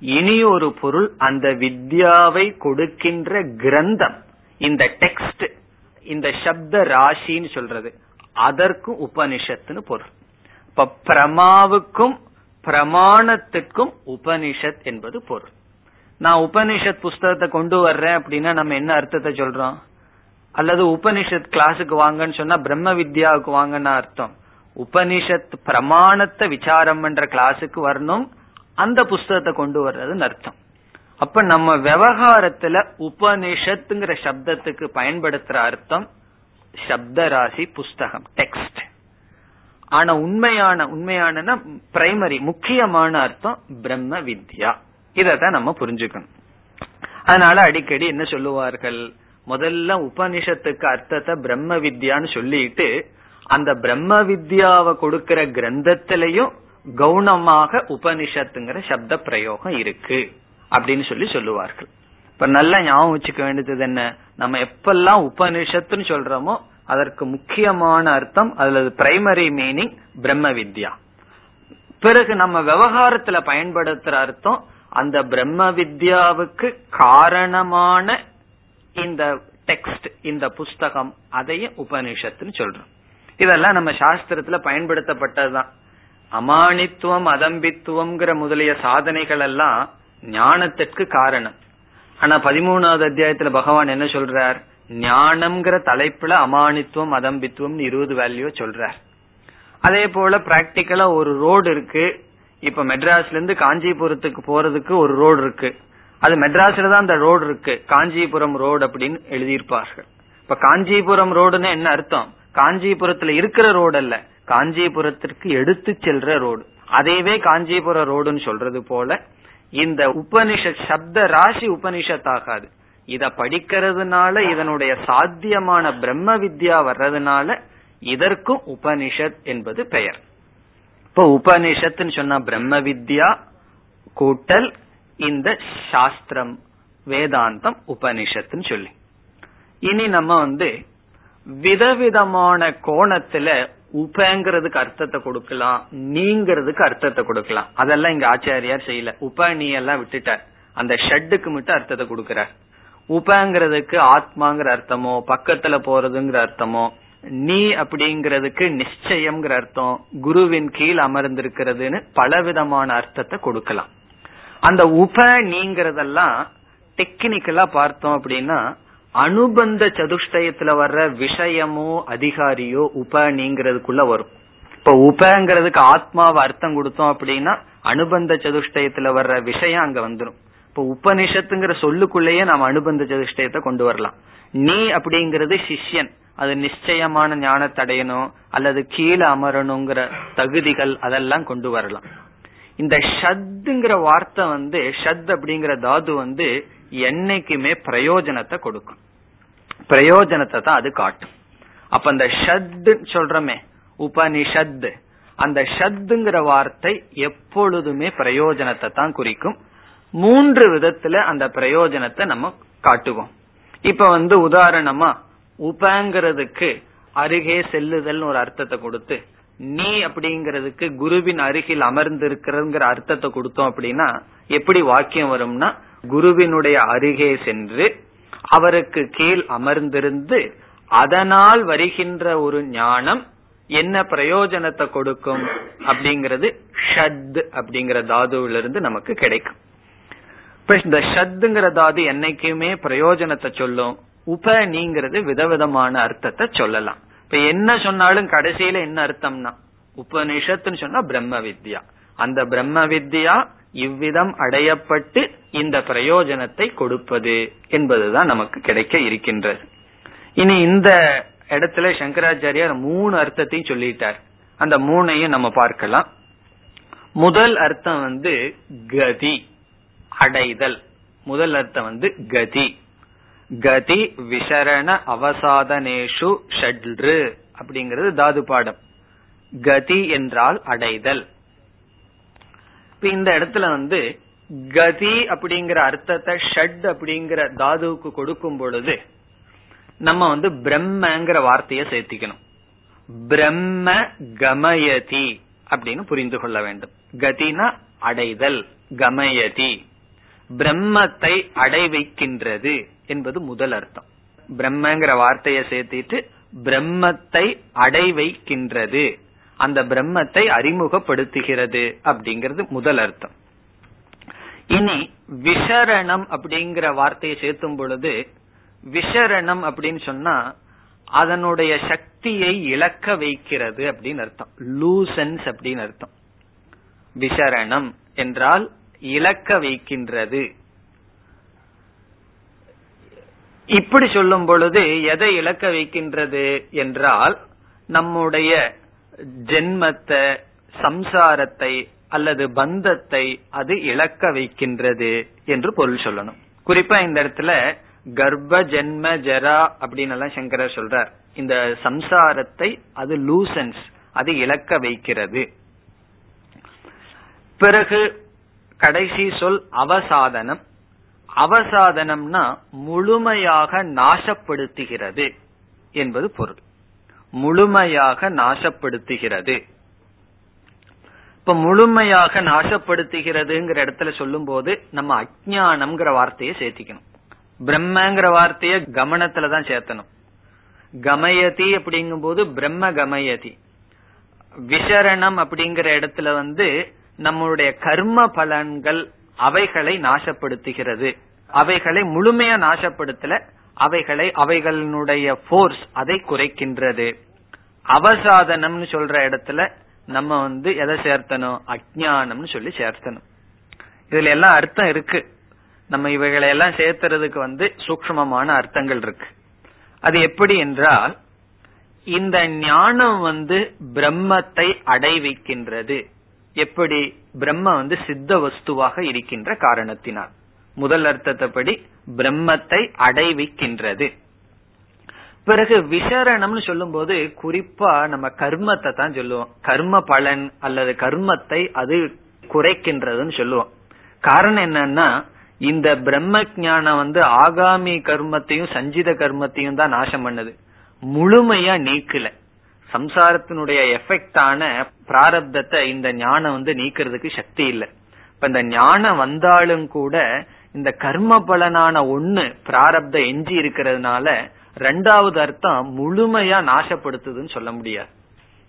S1: இனி ஒரு பொருள் அந்த வித்யாவை கொடுக்கின்ற கிரந்தம். இந்த டெக்ஸ்ட் இந்த சப்த ராசின்னு சொல்றது. அதற்கும் உபனிஷத்துன்னு பொருள். இப்ப பிரமாவுக்கும் பிரமாணத்துக்கும் உபனிஷத் என்பது பொருள். நான் உபனிஷத் புஸ்தகத்தை கொண்டு வர்றேன் அப்படின்னா நம்ம என்ன அர்த்தத்தை சொல்றோம்? அல்லது உபனிஷத் கிளாஸுக்கு வாங்கன்னு சொன்னா பிரம்ம வித்யாவுக்கு வாங்கன்னு அர்த்தம். உபனிஷத் பிரமாணத்தை விசாரம் பண்ற கிளாஸுக்கு வரணும். அந்த புஸ்தகத்தை கொண்டு வர்றதுன்னு அர்த்தம். அப்ப நம்ம விவகாரத்துல உபனிஷத்துங்கிற சப்தத்துக்கு பயன்படுத்துற அர்த்தம் சப்தராசி புஸ்தகம் டெக்ஸ்ட் ஆனா உண்மையான உண்மையான பிரைமரி முக்கியமான அர்த்தம் பிரம்ம வித்யா. இதத்தான் நம்ம புரிஞ்சுக்கணும். அதனால அடிக்கடி என்ன சொல்லுவார்கள்? முதல்ல உபனிஷத்துக்கு அர்த்தத்தை பிரம்ம வித்யான்னு சொல்லிட்டு அந்த பிரம்ம வித்யாவை கொடுக்கிற கிரந்தத்திலையும் கவுனமாக உபனிஷத்துங்கிற சப்த பிரயோகம் இருக்கு. அப்படின்னு சொல்லி சொல்லுவார்கள். இப்ப நல்லா ஞாபகம் வச்சுக்க வேண்டியது என்ன? நம்ம எப்பெல்லாம் உபனிஷத்துன்னு சொல்றோமோ அதற்கு முக்கியமான அர்த்தம் அல்லது பிரைமரி மீனிங் பிரம்ம வித்யா பிறகு நம்ம விவகாரத்துல பயன்படுத்துற அர்த்தம் அந்த பிரம்ம வித்யாவுக்கு காரணமான இந்த டெக்ஸ்ட் இந்த புஸ்தகம் அதையும் உபனிஷத்துன்னு சொல்றோம். இதெல்லாம் நம்ம சாஸ்திரத்துல பயன்படுத்தப்பட்டதுதான். அமானித்துவம் அதம்பித்துவம்ங்கிற முதலிய சாதனைகள் எல்லாம் ஞானத்திற்கு காரணம். ஆனா பதிமூணாவது அத்தியாயத்துல பகவான் என்ன சொல்றார்? ஞானம்ங்கிற தலைப்புல அமானித்துவம் அதம்பித்துவம் இருபது வேல்யூ சொல்றார். அதே போல பிராக்டிக்கலா ஒரு ரோடு இருக்கு. இப்ப மெட்ராஸ்ல இருந்து காஞ்சிபுரத்துக்கு போறதுக்கு ஒரு ரோடு இருக்கு. அது மெட்ராஸ்ல தான் அந்த ரோடு இருக்கு. காஞ்சிபுரம் ரோடு அப்படின்னு எழுதியிருப்பார்கள். இப்ப காஞ்சிபுரம் ரோடுன்னு என்ன அர்த்தம்? காஞ்சிபுரத்துல இருக்கிற ரோடு அல்ல. காஞ்சிபுரத்திற்கு எடுத்து செல்ற ரோடு. அதையவே காஞ்சிபுரம் ரோடுன்னு சொல்றது போல இந்த உபனிஷத் சப்த ராசி உபனிஷத் ஆகாது இத படிக்கிறதுனால இதனுடைய சாத்தியமான பிரம்ம வித்யா வர்றதுனால இதற்கும் உபனிஷத் என்பது பெயர். இப்ப உபனிஷத்துன்னு சொன்னா பிரம்ம வித்யா கூட்டல் இந்த சாஸ்திரம் வேதாந்தம் உபனிஷத்துன்னு சொல்லி. இனி நம்ம வந்து விதவிதமான கோணத்துல உபங்கிறதுக்கு அர்த்தத்தை கொடுக்கலாம் நீங்கிறதுக்கு அர்த்தத்தை கொடுக்கலாம். அதெல்லாம் இங்க ஆச்சாரியார் செய்யல. உப நீ எல்லாம் விட்டுட்டார் அந்த ஷட்டுக்கு மட்டும் அர்த்தத்தை கொடுக்கிறார் உபங்கிறதுக்கு ஆத்மாங்கிற அர்த்தமோ பக்கத்துல போறதுங்கிற அர்த்தமோ நீ அப்படிங்கிறதுக்கு நிச்சயம்ங்கிற அர்த்தம் குருவின் கீழ் அமர்ந்திருக்கிறதுன்னு பலவிதமான அர்த்தத்தை கொடுக்கலாம். அந்த உப நீங்கிறதெல்லாம் டெக்னிக்கலா பார்த்தோம் அப்படின்னா அனுபந்த சதுஷ்டயத்துல வர்ற விஷயமோ அதிகாரியோ உபனிங்கிறதுக்குள்ள வரும். இப்ப உபங்கிறதுக்கு ஆத்மாவை அர்த்தம் கொடுத்தோம் அப்படின்னா அனுபந்த சதுஷ்டயத்துல வர்ற விஷயம் அங்க வந்துடும் இப்ப உபனிஷத்துங்கிற சொல்லுக்குள்ளேயே நாம் அனுபந்த சதுஷ்டயத்தை கொண்டு வரலாம். நீ அப்படிங்கிறது சிஷ்யன். அது நிச்சயமான ஞானத்தடையணும் அல்லது கீழே அமரணுங்கிற தகுதிகள் அதெல்லாம் கொண்டு வரலாம். இந்த ஷத்துங்கிற வார்த்தை வந்து ஷத் அப்படிங்கிற தாது வந்து என்னைக்குமே பிரயோஜனத்தை கொடுக்கும். பிரயோஜனத்தை தான் அது காட்டும். அப்ப அந்த ஷத்து சொல்றமே உபனிஷத் அந்த ஷத்துங்கிற வார்த்தை எப்பொழுதுமே பிரயோஜனத்தை தான் குறிக்கும். மூன்று விதத்துல அந்த பிரயோஜனத்தை நம்ம காட்டுவோம். இப்ப வந்து உதாரணமா உபங்கிறதுக்கு அருகே செல்லுதல் ஒரு அர்த்தத்தை கொடுத்து நீ அப்படிங்கிறதுக்கு குருவின் அருகில் அமர்ந்திருக்கிறதுங்கிற அர்த்தத்தை கொடுத்தோம் அப்படின்னா எப்படி வாக்கியம் வரும்னா குருவினுடைய அருகே சென்று அவருக்கு கீழ் அமர்ந்திருந்து அதனால் வருகின்ற ஒரு ஞானம் என்ன பிரயோஜனத்தை கொடுக்கும் அப்படிங்கிறது ஷத் அப்படிங்கிற தாதுவிலிருந்து இருந்து நமக்கு கிடைக்கும். இப்ப இந்த ஷத்துங்கிற தாது என்னைக்குமே பிரயோஜனத்தை சொல்லும். உபனிங்கிறது விதவிதமான அர்த்தத்தை சொல்லலாம். இப்ப என்ன சொன்னாலும் கடைசியில என்ன அர்த்தம்னா உபனிஷத்துன்னு சொன்னா பிரம்ம வித்யா. அந்த பிரம்ம வித்யா இவ்விதம் அடையப்பட்டு இந்த பிரயோஜனத்தை கொடுப்பது என்பதுதான் நமக்கு கிடைக்க இருக்கின்றது. இனி இந்த இடத்துல சங்கராச்சாரியார் மூணு அர்த்தத்தையும் சொல்லிட்டார். அந்த மூணையும் நம்ம பார்க்கலாம். முதல் அர்த்தம் வந்து கதி அடைதல். முதல் அர்த்தம் வந்து கதி. கதி விசரண அவசாதனேஷு ஷட்ரு அப்படிங்கிறது தாது பாடம். கதி என்றால் அடைதல். இப்ப இந்த இடத்துல வந்து கதி அப்படிங்கிற அர்த்தத்தை ஷட் அப்படிங்கிற தாதுவுக்கு கொடுக்கும் பொழுது நம்ம வந்து பிரம்மங்கிற வார்த்தையை சேர்த்திக்கணும். பிரம்ம கமயதி அப்படின்னு புரிந்து கொள்ள வேண்டும். கதினா அடைதல் கமயதி. பிரம்மத்தை அடைவைக்கின்றது என்பது முதல் அர்த்தம். பிரம்மங்கிற வார்த்தையை சேர்த்திட்டு பிரம்மத்தை அடைவைக்கின்றது. அந்த பிரம்மத்தை அறிமுகப்படுத்துகிறது அப்படிங்கிறது முதல் அர்த்தம். இனி விசரணம் அப்படிங்கிற வார்த்தையை சேர்த்தும் பொழுது விசரணம் அப்படின்னு சொன்னா அதனுடைய சக்தியை இழக்க வைக்கிறது அப்படின்னு அர்த்தம். லூசன்ஸ் அப்படின்னு அர்த்தம். விசரணம் என்றால் இழக்க வைக்கின்றது. இப்படி சொல்லும் பொழுது எதை இழக்க வைக்கின்றது என்றால் நம்முடைய ஜென்மத்தை சம்சாரத்தை அல்லது பந்தத்தை அது இழக்க வைக்கின்றது என்று பொருள் சொல்லணும். குறிப்பா இந்த இடத்துல கர்ப்ப ஜென்ம ஜரா அப்படின்னு எல்லாம் சங்கரர் சொல்றார். இந்த சம்சாரத்தை அது லூசன்ஸ் அது இழக்க வைக்கிறது. பிறகு கடைசி சொல் அவசாதனம். அவசாதனம்னா முழுமையாக நாசப்படுத்துகிறது என்பது பொருள். முழுமையாக நாசப்படுத்துகிறது. இப்ப முழுமையாக நாசப்படுத்துகிறதுங்கிற இடத்துல சொல்லும் போது நம்ம அஜானம்ங்கிற வார்த்தையை சேர்த்திக்கணும். பிரம்மங்கிற வார்த்தைய கமனத்துலதான் சேர்த்தணும். கமயதி அப்படிங்கும் போது பிரம்ம கமயதி விசரணம் அப்படிங்கிற இடத்துல வந்து நம்மளுடைய கர்ம பலன்கள் அவைகளை நாசப்படுத்துகிறது. அவைகளை முழுமையா நாசப்படுத்தல அவைகளை அவைகளினுடைய போர்ஸ் அதை குறைக்கின்றது. அவசாதனம்னு சொல்ற இடத்துல நம்ம வந்து எதை சேர்த்தணும்? அஜானம்னு சொல்லி சேர்த்தணும். இதுல எல்லாம் அர்த்தம் இருக்கு. நம்ம இவைகளை எல்லாம் சேர்த்துறதுக்கு வந்து சூக்மமான அர்த்தங்கள் இருக்கு. அது எப்படி என்றால் இந்த ஞானம் வந்து பிரம்மத்தை அடைவிக்கின்றது. எப்படி? பிரம்ம வந்து சித்த வஸ்துவாக இருக்கின்ற காரணத்தினால். முதல் அர்த்தத்தைப்படி பிரம்மத்தை அடைவிக்கின்றது. பிறகு விசரணம்னு சொல்லும் போது குறிப்பா நம்ம கர்மத்தை தான் சொல்லுவோம். கர்ம பலன் அல்லது கர்மத்தை அது குறைக்கின்றதுன்னு சொல்லுவோம். காரணம் என்னன்னா இந்த பிரம்ம ஜானம் வந்து ஆகாமி கர்மத்தையும் சஞ்சித கர்மத்தையும் தான் நாசம் பண்ணுது. முழுமையா நீக்கல. சம்சாரத்தினுடைய எஃபெக்டான பிராரப்தத்தை இந்த ஞானம் வந்து நீக்கிறதுக்கு சக்தி இல்லை. இப்ப இந்த ஞானம் வந்தாலும் கூட இந்த கர்ம பலனான ஒண்ணு பிராரப்த எஞ்சி இருக்கிறதுனால ரெண்டாவது அர்த்தம் முழுமையா நாசப்படுத்துதுன்னு சொல்ல முடியாது.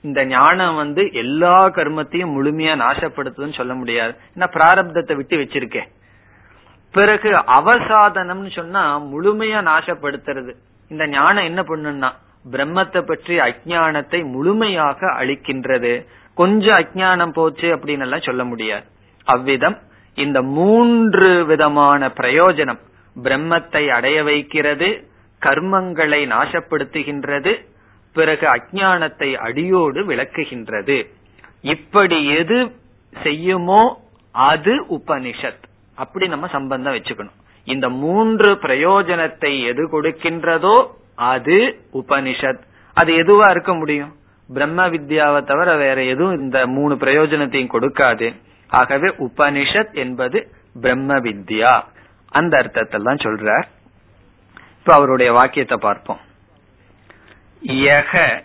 S1: இந்த ஞானம் வந்து எல்லா கர்மத்தையும் முழுமையா நாசப்படுத்துதுன்னு சொல்ல முடியாது. ஏன்னா பிராரப்தத்தை விட்டு வச்சிருக்கேன். பிறகு அவசாதனம்னு சொன்னா முழுமையா நாசப்படுத்துறது. இந்த ஞானம் என்ன பண்ணுன்னா பிரம்மத்தை பற்றி அஜானத்தை முழுமையாக அழிக்கின்றது. கொஞ்சம் அஜானம் போச்சு அப்படின்னு எல்லாம் சொல்ல முடியாது. அவ்விதம் இந்த மூன்று விதமான பிரயோஜனம். பிரம்மத்தை அடைய வைக்கிறது கர்மங்களை நாசப்படுத்துகின்றது பிறகு அஜானத்தை அடியோடு விளக்குகின்றது. இப்படி எது செய்யுமோ அது உபனிஷத். அப்படி நம்ம சம்பந்தம் வச்சுக்கணும். இந்த மூன்று பிரயோஜனத்தை எது கொடுக்கின்றதோ அது உபனிஷத். அது எதுவா இருக்க முடியும்? பிரம்ம வித்யாவை தவிர வேற எதுவும் இந்த மூணு பிரயோஜனத்தையும் கொடுக்காது. ஆகவே உபனிஷத் என்பது பிரம்ம வித்யா அந்த அர்த்தத்தெல்லாம் தான் சொல்றார். இப்ப அவருடைய வாக்கியத்தை பார்ப்போம். யக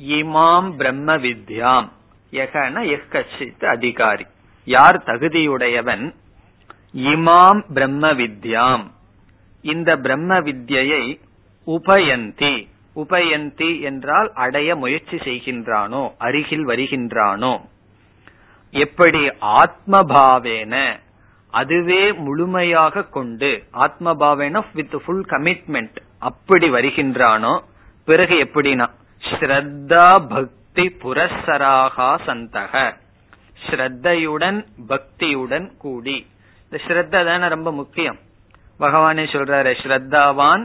S1: இமாம் பிரம்ம வித்யாம் யகன எக்கச்சித் அதிகாரி. யார் தகுதியுடையவன்? இமாம் பிரம்ம வித்யாம் இந்த பிரம்ம வித்யை உபயந்தி. உபயந்தி என்றால் அடைய முயற்சி செய்கின்றானோ? அருகில் வருகின்றானோ? எப்படி ஆத்மபாவேன அதுவே முழுமையாக கொண்டு ஆத்மபாவேன வித் ஃபுல் கமிட்மெண்ட் அப்படி வருகின்றானோ பிறகு எப்படின்னா ஸ்ரத்தா பக்தி புரஸ்ஸராகா சந்தக. ஸ்ரத்தையுடன் பக்தியுடன் கூடி. இந்த ஸ்ரத்த தானே ரொம்ப முக்கியம். பகவானே சொல்றாரு ஸ்ரத்தாவான்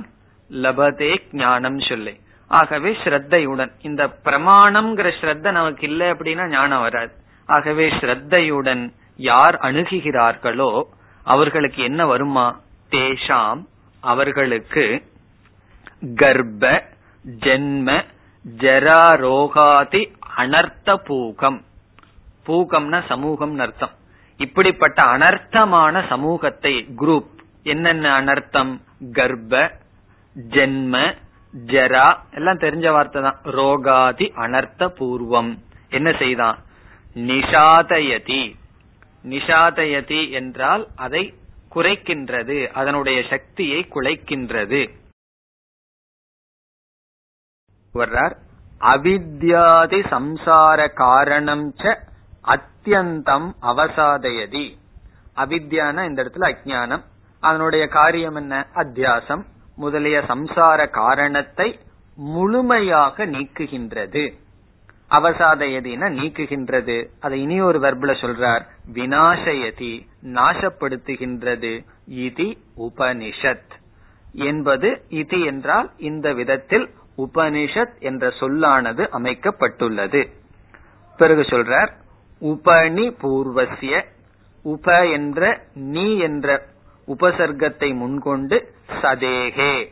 S1: லபதே ஞானம் சொல்லி. ஆகவே ஸ்ரத்தையுடன் இந்த பிரமாணம்ங்கிற ஸ்ரத்த நமக்கு இல்லை அப்படின்னா ஞானம் வராது. ஆகவே ஸ்ரத்தையுடன் யார் அணுகுகிறார்களோ அவர்களுக்கு என்ன வருமா? தேஷாம் அவர்களுக்கு கர்ப்ப ஜென்ம ஜராரோகாதி அனர்த்த பூகம். பூகம்னா சமூகம் அர்த்தம். இப்படிப்பட்ட அனர்த்தமான சமூகத்தை குரூப் என்னென்ன அனர்த்தம்? கர்ப்ப ஜென்ம ஜரா எல்லாம் தெரிஞ்ச வார்த்தை தான். ரோகாதி அனர்த்த பூர்வம். என்ன செய்தான்? நிஷாதயதி. நிஷாதயதி என்றால் அதை குறைக்கின்றது அதனுடைய சக்தியை குலைக்கின்றது. வர்றார். அவித்யாதி சம்சார காரணம் ச அத்தியந்தம் அவசாதயதி. அவித்யான இந்த இடத்துல அஜானம் அதனுடைய காரியம் என்ன? அத்தியாசம். முதலிய சம்சார காரணத்தை முழுமையாக நீக்குகின்றது. அவசாதயதினா நீக்குகின்றது. அதை இனி ஒரு வர்பில் சொல்றார். வினாசயதி நாசப்படுத்துகின்றது. இது உபனிஷத். என்பது இது என்றால் இந்த விதத்தில் உபனிஷத் என்ற சொல்லானது அமைக்கப்பட்டுள்ளது. பிறகு சொல்றார் உபனி பூர்வசிய உப என்ற நீ என்ற உபசர்க்கத்தை முன்கொண்டு சதேகே.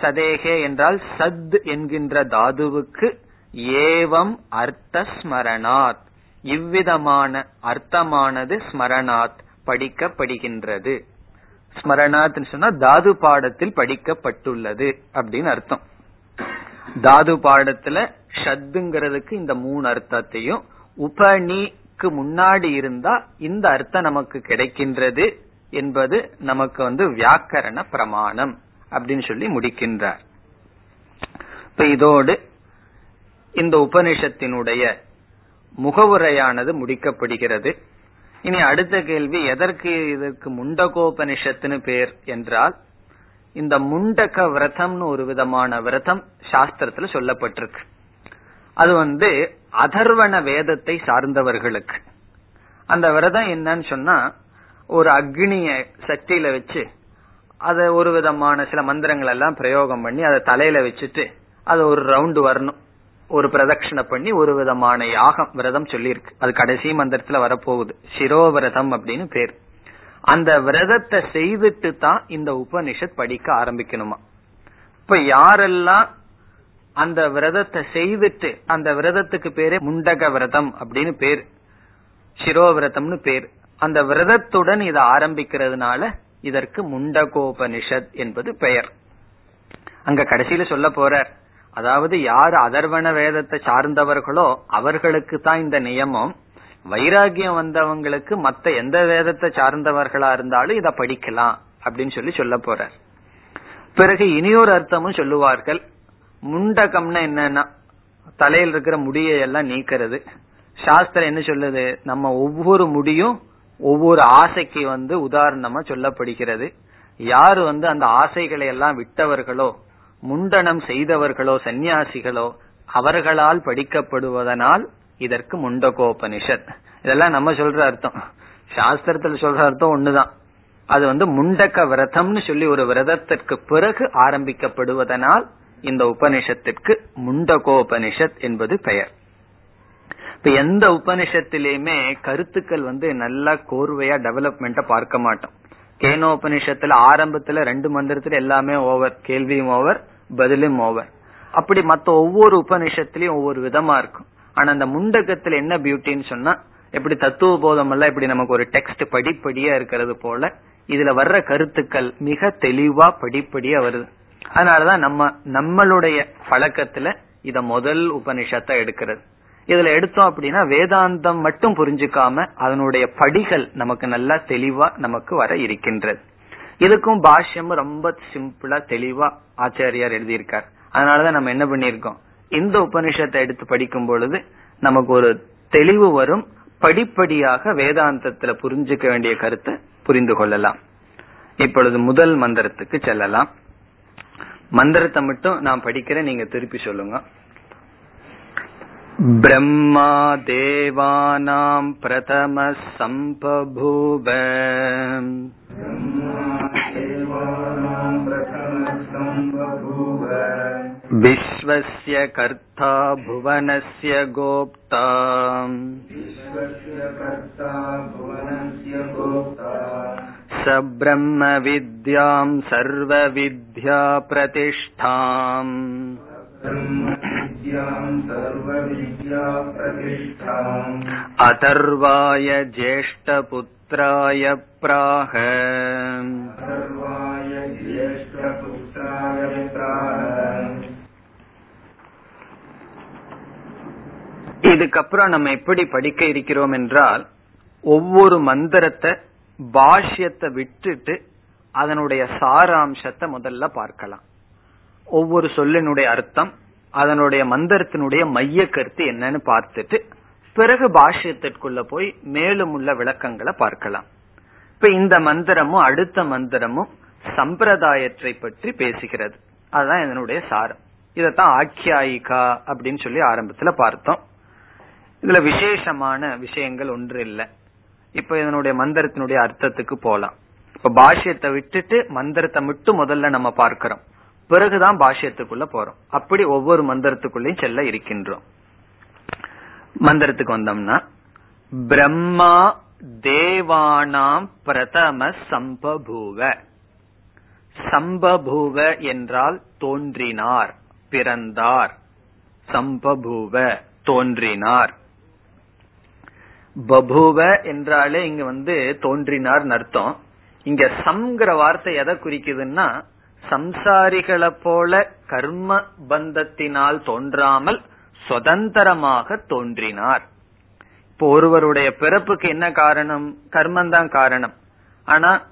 S1: சதேகே என்றால் சத் என்கின்ற தாதுவுக்கு ஏவம் அர்த்த ஸ்மரணாத். இவ்விதமான அர்த்தமானது ஸ்மரணாத் படிக்கப்படுகின்றது. ஸ்மரணாத் சொன்னா தாது பாடத்தில் படிக்கப்பட்டுள்ளது அப்படின்னு அர்த்தம். தாது பாடத்துல ஷத்துங்கிறதுக்கு இந்த மூணு அர்த்தத்தையும் உபனிக்கு முன்னாடி இருந்தா இந்த அர்த்தம் நமக்கு கிடைக்கின்றது என்பது நமக்கு வந்து வியாக்கரண பிரமாணம் அப்படின்னு சொல்லி முடிக்கின்றார். இப்ப இதோடு இந்த உபனிஷத்தினுடைய முகவுரையானது முடிக்கப்படுகிறது. இனி அடுத்த கேள்வி எதற்கு இதற்கு முண்டகோபனிஷத்துன்னு பேர் என்றால் இந்த முண்டக விரதம்னு ஒரு விதமான விரதம் சாஸ்திரத்துல சொல்லப்பட்டிருக்கு. அது வந்து அதர்வண வேதத்தை சார்ந்தவர்களுக்கு. அந்த விரதம் என்னன்னு சொன்னா ஒரு அக்னிய சக்தியில வச்சு அதை ஒரு விதமான சில மந்திரங்கள் எல்லாம் பிரயோகம் பண்ணி அதை தலையில வச்சுட்டு அது ஒரு ரவுண்டு வரணும். ஒரு பிரதட்சணை பண்ணி ஒரு விதமான யாகம் விரதம் சொல்லியிருக்கு. அது கடைசி மந்திரத்துல வரப்போகுது. சிரோவிரதம் அப்படின்னு பேர். அந்த விரதத்தை செய்துட்டு தான் இந்த உபனிஷத் படிக்க ஆரம்பிக்கணுமா. இப்ப யாரெல்லாம் அந்த விரதத்தை செய்துட்டு அந்த விரதத்துக்கு பேரே முண்டக விரதம் அப்படின்னு பேர். சிரோவிரதம்னு பேர். அந்த விரதத்துடன் இதை ஆரம்பிக்கிறதுனால இதற்கு முண்டகோபனிஷத் என்பது பெயர். அங்க கடைசியில சொல்ல போறார். அதாவது யார் அதர்வண வேதத்தை சார்ந்தவர்களோ அவர்களுக்கு தான் இந்த நியமம். வைராகியம் வந்தவங்களுக்கு மத்த எந்த வேதத்தை சார்ந்தவர்களா இருந்தாலும் இத படிக்கலாம் அப்படின்னு சொல்லி சொல்ல போறார். பிறகு இனியொரு அர்த்தமும் சொல்லுவார்கள். முண்டகம்னா என்னன்னா தலையில் இருக்கிற முடியை எல்லாம் நீக்கிறது. சாஸ்திரம் என்ன சொல்லுது? நம்ம ஒவ்வொரு முடியும் ஒவ்வொரு ஆசைக்கு வந்து உதாரணமா சொல்லப்படுகிறது. யாரு வந்து அந்த ஆசைகளை எல்லாம் விட்டவர்களோ முண்டனம் செய்தவர்களோ சந்நியாசிகளோ அவர்களால் படிக்கப்படுவதனால் இதற்கு முண்டகோபனிஷத். இதெல்லாம் நம்ம சொல்ற அர்த்தம். சாஸ்திரத்துல சொல்ற அர்த்தம் ஒண்ணுதான். அது வந்து முண்டக்க விரதம்னு சொல்லி ஒரு விரதத்திற்கு பிறகு ஆரம்பிக்கப்படுவதனால் இந்த உபனிஷத்திற்கு முண்டகோபனிஷத் என்பது பெயர். இப்ப எந்த உபனிஷத்திலயுமே கருத்துக்கள் வந்து நல்லா கோர்வையா டெவலப்மெண்ட பார்க்க மாட்டோம். கேனோபனிஷத்துல ஆரம்பத்துல ரெண்டு மந்திரத்துல எல்லாமே ஓவர் கேள்வியும் ஓவர் பதிலும் ஓவர் அப்படி மத்த ஒவ்வொரு உபனிஷத்திலயும் ஒவ்வொரு விதமா இருக்கும். ஆனா அந்த முண்டகத்துல என்ன பியூட்டின்னு சொன்னா எப்படி தத்துவ போதம் எல்லாம் இப்படி நமக்கு ஒரு டெக்ஸ்ட் படிப்படியா இருக்கிறது போல இதுல வர்ற கருத்துக்கள் மிக தெளிவா படிப்படியா வருது. அதனாலதான் நம்ம நம்மளுடைய பழக்கத்துல இத முதல் உபனிஷத்தை எடுக்கிறது. இதுல எடுத்தோம் அப்படின்னா வேதாந்தம் மட்டும் புரிஞ்சுக்காம அதனுடைய படிகள் நமக்கு நல்லா தெளிவா நமக்கு வர இருக்கின்றது. இதுக்கும் பாஷ்யம் ரொம்ப சிம்பிளா தெளிவா ஆச்சாரியார் எழுதியிருக்கார். அதனாலதான் நம்ம என்ன பண்ணிருக்கோம் இந்த உபனிஷத்தை எடுத்து படிக்கும் பொழுது நமக்கு ஒரு தெளிவு வரும். படிப்படியாக வேதாந்தத்துல புரிஞ்சுக்க வேண்டிய கருத்தை புரிந்து கொள்ளலாம். இப்பொழுது முதல் மந்திரத்துக்கு செல்லலாம். மந்திரத்தை மட்டும் நான் படிக்கிறேன் நீங்க திருப்பி சொல்லுங்க. ब्रह्मा देवानां प्रथमः सम्पभूव विश्वस्य कर्ता भुवनस्य गोप्ता। स ब्रह्मविद्यां सर्वविद्या प्रतिष्ठाम् अथर्वाय ज्येष्ठपुत्राय प्राह இதுக்கப்புறம் நம்ம எப்படி படிக்க இருக்கிறோம் என்றால் ஒவ்வொரு மந்திரத்தை பாஷ்யத்தை விட்டுட்டு அதனுடைய சாராம்சத்தை முதல்ல பார்க்கலாம் ஒவ்வொரு சொல்லினுடைய அர்த்தம் அதனுடைய மந்திரத்தினுடைய மைய கருத்து என்னன்னு பார்த்துட்டு பிறகு பாஷ்யத்திற்குள்ள போய் மேலும் உள்ள விளக்கங்களை பார்க்கலாம். இப்ப இந்த மந்திரமும் அடுத்த மந்திரமும் சம்பிரதாயத்தை பற்றி பேசுகிறது. அதுதான் இதனுடைய சாரம். இதத்தான் ஆக்கியாயிகா அப்படின்னு சொல்லி ஆரம்பத்துல பார்த்தோம். இதுல விசேஷமான விஷயங்கள் ஒன்று இல்லை. இப்ப இதனுடைய மந்திரத்தினுடைய அர்த்தத்துக்கு போலாம். இப்ப பாஷ்யத்தை விட்டுட்டு மந்திரத்தை மட்டும் முதல்ல நம்ம பார்க்கிறோம். பிறகுதான் பாஷ்யத்துக்குள்ள போறோம். அப்படி ஒவ்வொரு மந்திரத்துக்குள்ளயும் செல்ல இருக்கின்றோம். மந்திரத்துக்கு வந்தோம்னா பிரம்மா தேவானாம் பிரதம சம்பபூவ. சம்பபூவ என்றால் தோன்றினார் பிறந்தார். சம்பபூவ தோன்றினார். பபுவ என்றாலே இங்க வந்து தோன்றினார் அர்த்தம். இங்க சம்ங்கிற வார்த்தை எதை குறிக்குதுன்னா சம்சாரிகளை போல கர்ம பந்தத்தினால் தோன்றாமல் சுதந்திரமாக தோன்றினார். இப்போ ஒருவருடைய பிறப்புக்கு என்ன காரணம்? கர்மந்தான் காரணம். ஆனா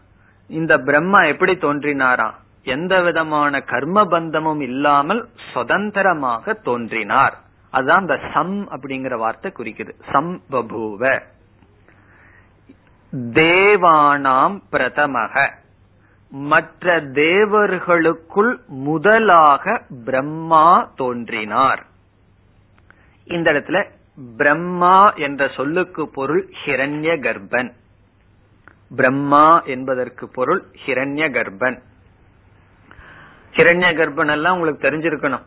S1: இந்த பிரம்மா எப்படி தோன்றினாரா? எந்த விதமான கர்ம பந்தமும் இல்லாமல் சுதந்திரமாக தோன்றினார். அதுதான் இந்த சம் அப்படிங்கிற வார்த்தை குறிக்குது. சம் பபூவ. தேவானாம் பிரதமக மற்ற தேவர்களுக்குள் முதலாக பிரம்மா தோன்றினார். இந்த இடத்துல பிரம்மா என்ற சொல்லுக்கு பொருள் ஹிரண்ய கர்ப்பன். பிரம்மா என்பதற்கு பொருள் ஹிரண்ய கர்ப்பன். ஹிரண்ய கர்ப்பன் எல்லாம் உங்களுக்கு தெரிஞ்சிருக்கணும்.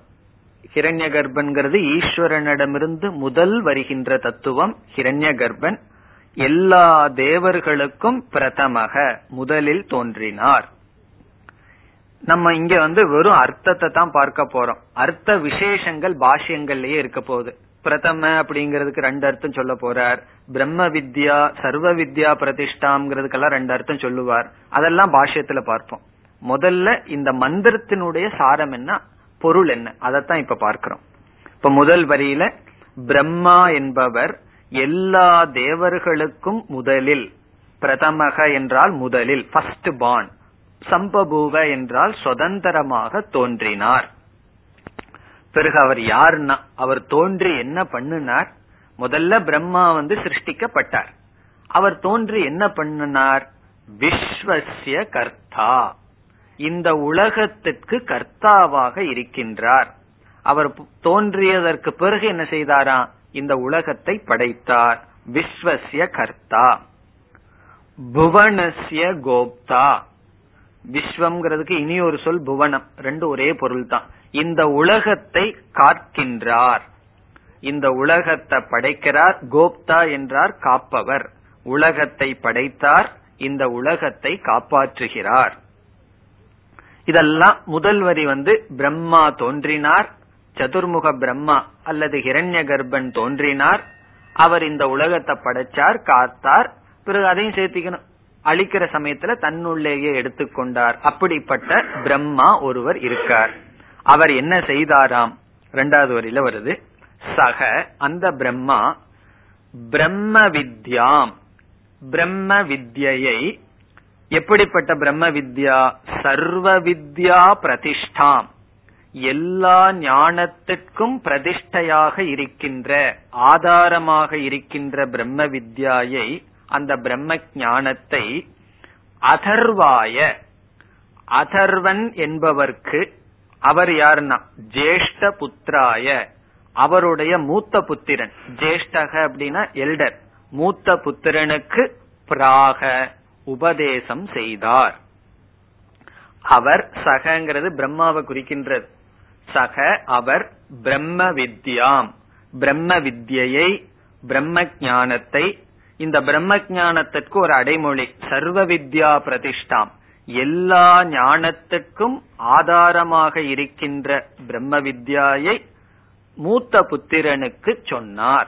S1: ஹிரண்ய கர்ப்பன்கிறது ஈஸ்வரனிடமிருந்து முதல் வருகின்ற தத்துவம் ஹிரண்ய கர்ப்பன். எல்லா தேவர்களுக்கும் பிரதமக முதலில் தோன்றினார். நம்ம இங்க வந்து வெறும் அர்த்தத்தை தான் பார்க்க போறோம். அர்த்த விசேஷங்கள் பாஷ்யங்கள்லயே இருக்க போகுது. பிரதம அப்படிங்கறதுக்கு ரெண்டு அர்த்தம் சொல்ல போறார். பிரம்ம வித்யா சர்வ வித்யா பிரதிஷ்டாங்கிறதுக்கெல்லாம் ரெண்டு அர்த்தம் சொல்லுவார். அதெல்லாம் பாஷ்யத்துல பார்ப்போம். முதல்ல இந்த மந்திரத்தினுடைய சாரம் என்ன? பொருள் என்ன? அதைத்தான் இப்ப பார்க்கிறோம். இப்ப முதல் வரியில பிரம்மா என்பவர் எல்லா தேவர்களுக்கும் முதலில் பிரதமக என்றால் முதலில் ஃபர்ஸ்ட் பான் சம்பபூவ என்றால் சுதந்திரமாக தோன்றினார். பிறகு அவர் யாருன்னா அவர் தோன்றி என்ன பண்ணினார்? முதல்ல பிரம்மா வந்து சிருஷ்டிக்கப்பட்டார். அவர் தோன்றி என்ன பண்ணினார்? விஸ்வசிய கர்த்தா. இந்த உலகத்திற்கு கர்த்தாவாக இருக்கின்றார். அவர் தோன்றியதற்கு பிறகு என்ன செய்தாரா? இந்த உலகத்தை படைத்தார். விஸ்வசிய கர்த்தா. புவனசிய கோப்தா. விஸ்வம்ங்கிறதுக்கு இனி ஒரு சொல் புவனம். ரெண்டு ஒரே பொருள் தான் இந்த உலகத்தை காக்கின்றார். இந்த உலகத்தை படைக்கிறார் கோப்தா என்றார் காப்பவர். உலகத்தை படைத்தார் இந்த உலகத்தை காப்பாற்றுகிறார். இதெல்லாம் முதல் வரி வந்து பிரம்மா தோன்றினார் சதுர்முக பிரம்மா அல்லது ஹிரண்ய கர்ப்பன் தோன்றினார் அவர் இந்த உலகத்தை படைச்சார் காத்தார் பிறகு அதையும் சேர்த்திக்கணும். அழிக்கிற சமயத்துல தன்னுள்ளேயே எடுத்துக்கொண்டார். அப்படிப்பட்ட பிரம்மா ஒருவர் இருக்கார். அவர் என்ன செய்தாராம்? இரண்டாவது வரியில வருது. சக அந்த பிரம்மா பிரம்ம வித்யாம் பிரம்ம வித்யை எப்படிப்பட்ட பிரம்ம வித்யா சர்வ வித்யா பிரதிஷ்டாம். எல்லா ஞானத்திற்கும் பிரதிஷ்டையாக இருக்கின்ற ஆதாரமாக இருக்கின்ற பிரம்ம வித்யாயை அந்த பிரம்ம ஞானத்தை அதர்வாய அதர்வன் என்பவர்க்கு அவர் யாருன்னா? ஜேஷ்ட புத்திராய அவருடைய மூத்த புத்திரன். ஜேஷ்டக அப்படின்னா எல்டர். மூத்த புத்திரனுக்கு பிராக உபதேசம் செய்தார். அவர் சகங்கிறது பிரம்மாவை குறிக்கின்றது. சக அவர் பிரம்ம வித்யாம். பிரம்ம வித்யை பிரம்ம ஞானத்தை இந்த பிரம்ம ஞானத்திற்கு ஒரு அடைமொழி. சர்வ வித்யா பிரதிஷ்டாம். எல்லா ஞானத்துக்கும் ஆதாரமாக இருக்கின்ற பிரம்ம வித்யாயை மூத்த புத்திரனுக்கு சொன்னார்.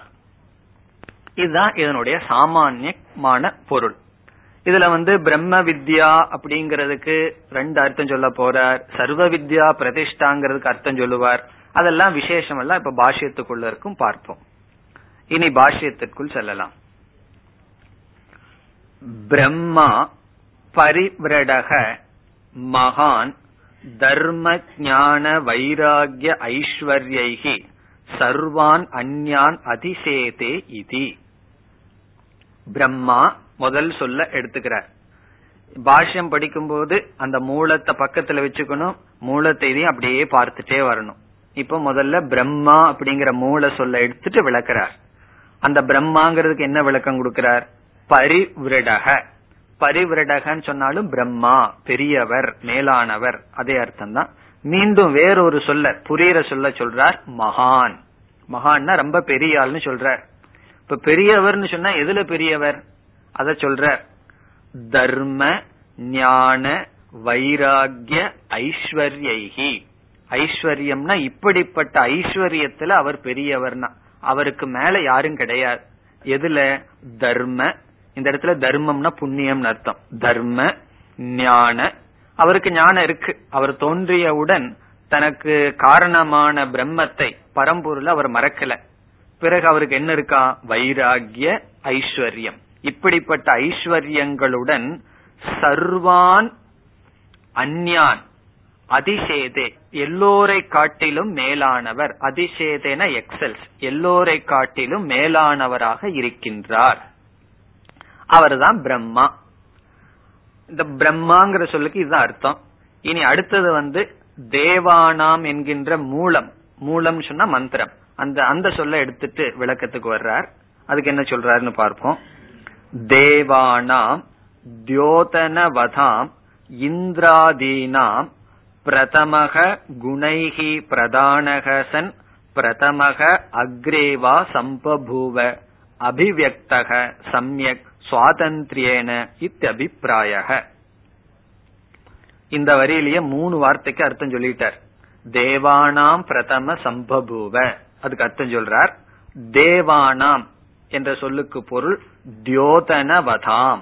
S1: இதுதான் இதனுடைய சாமானியமான பொருள். இதுல வந்து பிரம்ம வித்யா அப்படிங்கறதுக்கு ரெண்டு அர்த்தம் சொல்ல போறார். சர்வ வித்யா பிரதிஷ்டாங்கிறதுக்கு அர்த்தம் சொல்லுவார். அதெல்லாம் விசேஷம் எல்லாம் இப்ப பாஷ்யத்துக்குள்ள இருக்கும் பார்ப்போம். இனி பாஷ்யத்திற்குள் செல்லலாம். பிரம்மா பரிவிரடக மகான் தர்ம ஞான வைராகிய ஐஸ்வர்யைகி சர்வான் அந்யான் அதிசேதே இதி. பிரம்மா முதல் சொல்ல எடுத்துக்கிறார். பாஷ்யம் படிக்கும்போது அந்த மூலத்தை பக்கத்துல வச்சுக்கணும் மூலத்தையும் அப்படியே பார்த்துட்டே வரணும். இப்ப முதல்ல பிரம்மா அப்படிங்கிற மூல சொல்ல எடுத்துட்டு விளக்குறார். அந்த பிரம்மாங்கிறதுக்கு என்ன விளக்கம் கொடுக்கிறார்? பரிவிரடக. பரிவிரடகன்னு சொன்னாலும் பிரம்மா பெரியவர் மேலானவர் அதே அர்த்தம் தான் மீண்டும் வேறொரு சொல்ல புரியுற சொல்ல சொல்றார் மகான். மகான்னா ரொம்ப பெரிய ஆள்னு சொல்றார். இப்ப பெரியவர்னு சொன்னா எதுல பெரியவர்? அத சொல்றார். தர்ம ஞான வைராகிய ஐஸ்வர்யி ஐஸ்வர்யம்னா இப்படிப்பட்ட ஐஸ்வர்யத்துல அவர் பெரியவர்னா. அவருக்கு மேல யாரும் கிடையாது. எதுல? தர்ம இந்த இடத்துல தர்மம்னா புண்ணியம்னு அர்த்தம். தர்ம ஞான அவருக்கு ஞானம் இருக்கு. அவர் தோன்றியவுடன் தனக்கு காரணமான பிரம்மத்தை பரம்பொருள் அவர் மறக்கல. பிறகு அவருக்கு என்ன இருக்கா? வைராகிய ஐஸ்வர்யம். இப்படிப்பட்ட ஐஸ்வர்யங்களுடன் சர்வான் அந்யான் அதிசேதே எல்லோரை காட்டிலும் மேலானவர். அதிசேதேன எக்ஸல்ஸ் எல்லோரை காட்டிலும் மேலானவராக இருக்கின்றார். அவர் தான் பிரம்மா. இந்த பிரம்மாங்கிற சொல்லுக்கு இதுதான் அர்த்தம். இனி அடுத்தது வந்து தேவானாம் என்கின்ற மூலம். மூலம் சொன்னா மந்திரம். அந்த அந்த சொல்ல எடுத்துட்டு விளக்கத்துக்கு வர்றார். அதுக்கு என்ன சொல்றாருன்னு பார்ப்போம். தேவானாம் தியோதனவதாம் இந்திராதீனாம் பிரதமக குணைகி பிரதானகசன் பிரதமக அக்ரேவா சம்பபூவ அபிவியக்தக சம்யக் சுவாதந்திரியேன இத்தபிப்பிராய இந்த வரியிலேயே மூணு வார்த்தைக்கு அர்த்தம் சொல்லிட்டார். தேவானாம் பிரதம சம்பபூவ. அதுக்கு அர்த்தம் சொல்றார். தேவானாம் என்ற சொல்லுக்கு பொருள் தியோதனவதாம்.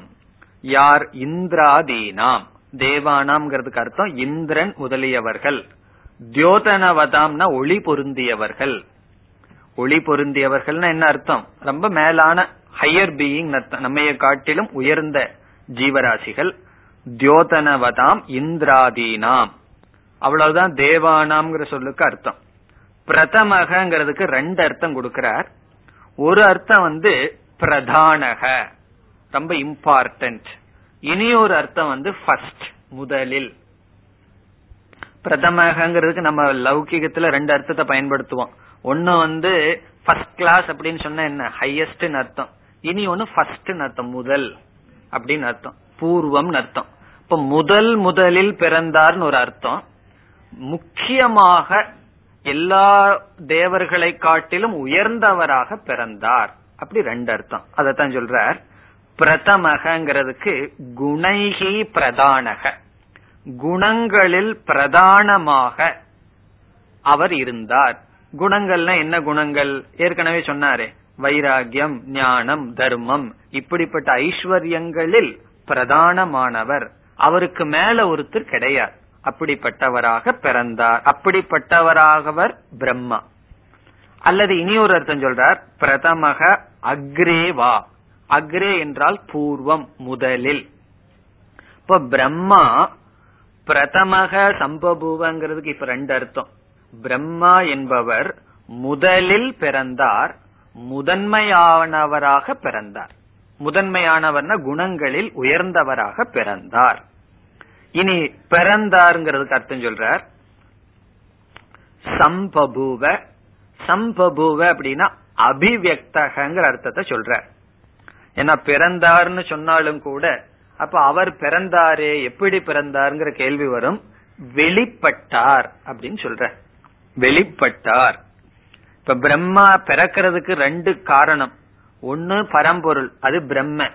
S1: யார்? இந்திராதீனாம். தேவானாம்ங்கிறதுக்கு அர்த்தம் இந்திரன் முதலியவர்கள். தியோதனவதாம்னா ஒளி பொருந்தியவர்கள். ஒளி பொருந்தியவர்கள்னா என்ன அர்த்தம்? ரொம்ப மேலான ஹையர் பீயிங் நம்மைய காட்டிலும் உயர்ந்த ஜீவராசிகள் தியோதனவதாம் இந்திராதீனாம். அவ்வளவுதான் தேவானாம்ங்கிற சொல்லுக்கு அர்த்தம். பிரதமகங்கிறதுக்கு ரெண்டு அர்த்தம் கொடுக்கிறார். ஒரு அர்த்தம் வந்து பிரதானக ரொம்ப இம்பார்ட்டன்ட் இனி ஒரு அர்த்தம் வந்து ஃபர்ஸ்ட் முதலில். பிரதமகங்கிறதுக்கு நம்ம லௌகிகத்துல ரெண்டு அர்த்தத்தை பயன்படுத்துவோம். ஒன்னு வந்து ஃபர்ஸ்ட் கிளாஸ் அப்படின்னு சொன்னா என்ன? ஹையஸ்ட் அர்த்தம். இனி ஒன்னு ஃபர்ஸ்ட் அர்த்தம் முதல் அப்படின்னு அர்த்தம். பூர்வம் அர்த்தம். இப்ப முதல் முதலில் பிறந்தார்னு ஒரு அர்த்தம். முக்கியமாக எல்லா தேவர்களை காட்டிலும் உயர்ந்தவராக பிறந்தார். அப்படி ரெண்டு அர்த்தம். அதத்தான் சொல்றார். பிரதமகங்கிறதுக்கு குணைகி பிரதானக. குணங்களில் பிரதானமாக அவர் இருந்தார். குணங்கள்னா என்ன குணங்கள்? ஏற்கனவே சொன்னாரே. வைராகியம் ஞானம் தர்மம் இப்படிப்பட்ட ஐஸ்வர்யங்களில் பிரதானமானவர். அவருக்கு மேல ஒருத்தர் கிடையாது. அப்படிப்பட்டவராக பிறந்தார். அப்படிப்பட்டவராகவர் பிரம்மா. அல்லது இனி ஒரு அர்த்தம் சொல்றார் பிரதமக அக்ரேவா அக்ரே என்றால் பூர்வம் முதலில். இப்ப பிரம்மா பிரதமக சம்பபுவங்கிறதுக்கு இப்ப ரெண்டு அர்த்தம். பிரம்மா என்பவர் முதலில் பிறந்தார் முதன்மையானவராக பிறந்தார். முதன்மையானவர்னா குணங்களில் உயர்ந்தவராக பிறந்தார். இனி பிறந்தாருங்கிறதுக்கு அர்த்தம் சொல்றார். சம்பபூவ சம்பபூவ அப்படின்னா அபிவியக்தகங்கிற அர்த்தத்தை சொல்றார். ஏன்னா பிறந்தார்னு சொன்னாலும் கூட அப்ப அவர் பிறந்தாரே எப்படி பிறந்தாருங்கிற கேள்வி வரும். வெளிப்பட்டார் அப்படின்னு சொல்ற வெளிப்பட்டார். இப்ப பிரம்மா பிறக்கிறதுக்கு ரெண்டு காரணம். ஒன்னு பரம்பொருள் அது பிரம்ம.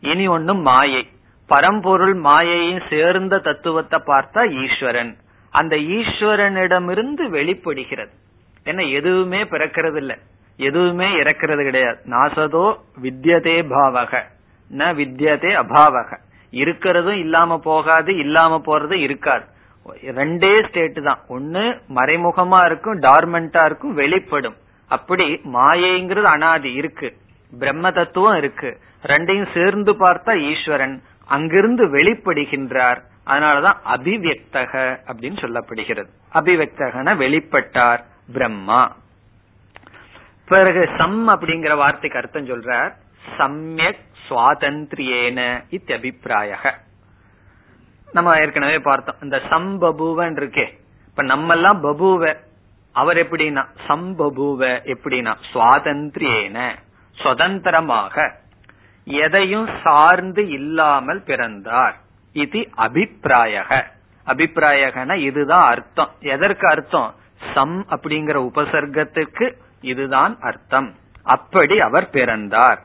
S1: இனி ஒன்னு மாயை. பரம்பொருள் மாயையும் சேர்ந்த தத்துவத்தை பார்த்தா ஈஸ்வரன். அந்த ஈஸ்வரனிடமிருந்து வெளிப்படுகிறது. என்ன எதுவுமே பிறக்கிறது இல்லை எதுவுமே இறக்கிறது கிடையாது. நாசதோ வித்யதே பாவக. ந வித்யதே அபாவக. இருக்கிறதும் இல்லாம போகாது இல்லாம போறது இருக்காது. ரெண்டே ஸ்டேட் தான். ஒன்னு மறைமுகமா இருக்கும் டார்மெண்டா இருக்கும் வெளிப்படும். அப்படி மாயைங்கிறது அனாதி இருக்கு. பிரம்ம தத்துவம் இருக்கு. ரெண்டையும் சேர்ந்து பார்த்தா ஈஸ்வரன் அங்கிருந்து வெளிப்படுகின்றார். அதனாலதான் அபிவியக்தக அப்படின்னு சொல்லப்படுகிறது. அபிவியக்தகன வெளிப்பட்டார் பிரம்மா. பிறகு சம் அப்படிங்கிற வார்த்தைக்கு அர்த்தம் சொல்றார். சமயக் சுவாதந்திரியேன இத்தியபிப்பிராய நம்ம ஏற்கனவே பார்த்தோம். இந்த சம்பபுவன் இருக்கே. இப்ப நம்ம எல்லாம் பபுவ. அவர் எப்படின்னா? சம்பபுவ எப்படின்னா? சுவாதந்திரியேன. சுதந்திரமாக. எதையும் சார்ந்து இல்லாமல் பிறந்தார். இது அபிப்பிராயக. அபிப்பிராயகன இதுதான் அர்த்தம். எதற்கு அர்த்தம்? சம் அப்படிங்கிற உபசர்க்கத்துக்கு இதுதான் அர்த்தம். அப்படி அவர் பிறந்தார்.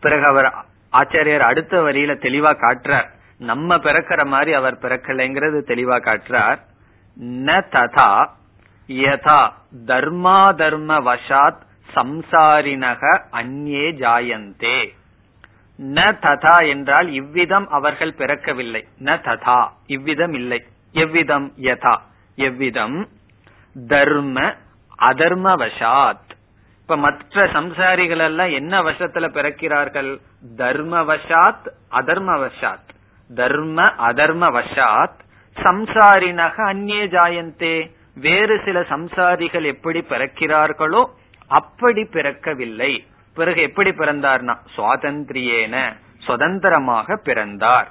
S1: பிறகு அவர் ஆச்சாரியர் அடுத்த வரியில தெளிவா காட்டுறார். நம்ம பிறக்கிற மாதிரி அவர் பிறக்கலைங்கிறது தெளிவா காட்டுறார். ந ததா யதா தர்மா தர்ம வசாத் சம்சாரினக அந்நே ஜாயந்தே. ந ததா என்றால் இவ்விதம் அவர்கள் பிறக்கவில்லை. ந ததா இவ்விதம் இல்லை. எவ்விதம் யதா? எவ்விதம் தர்ம அதர்ம வசாத் இப்ப மற்ற சம்சாரிகள் எல்லாம் என்ன வசத்துல பிறக்கிறார்கள்? தர்ம வசாத் அதர்ம வசாத் தர்ம அதர்ம வசாத் சம்சாரினக அந்நே ஜாயந்தே. வேறு சில சம்சாரிகள் எப்படி பிறக்கிறார்களோ அப்படி பிறக்கவில்லை. பிறகு எப்படி பிறந்தார்னா? சுவாதந்திரியேன சுதந்திரமாக பிறந்தார்.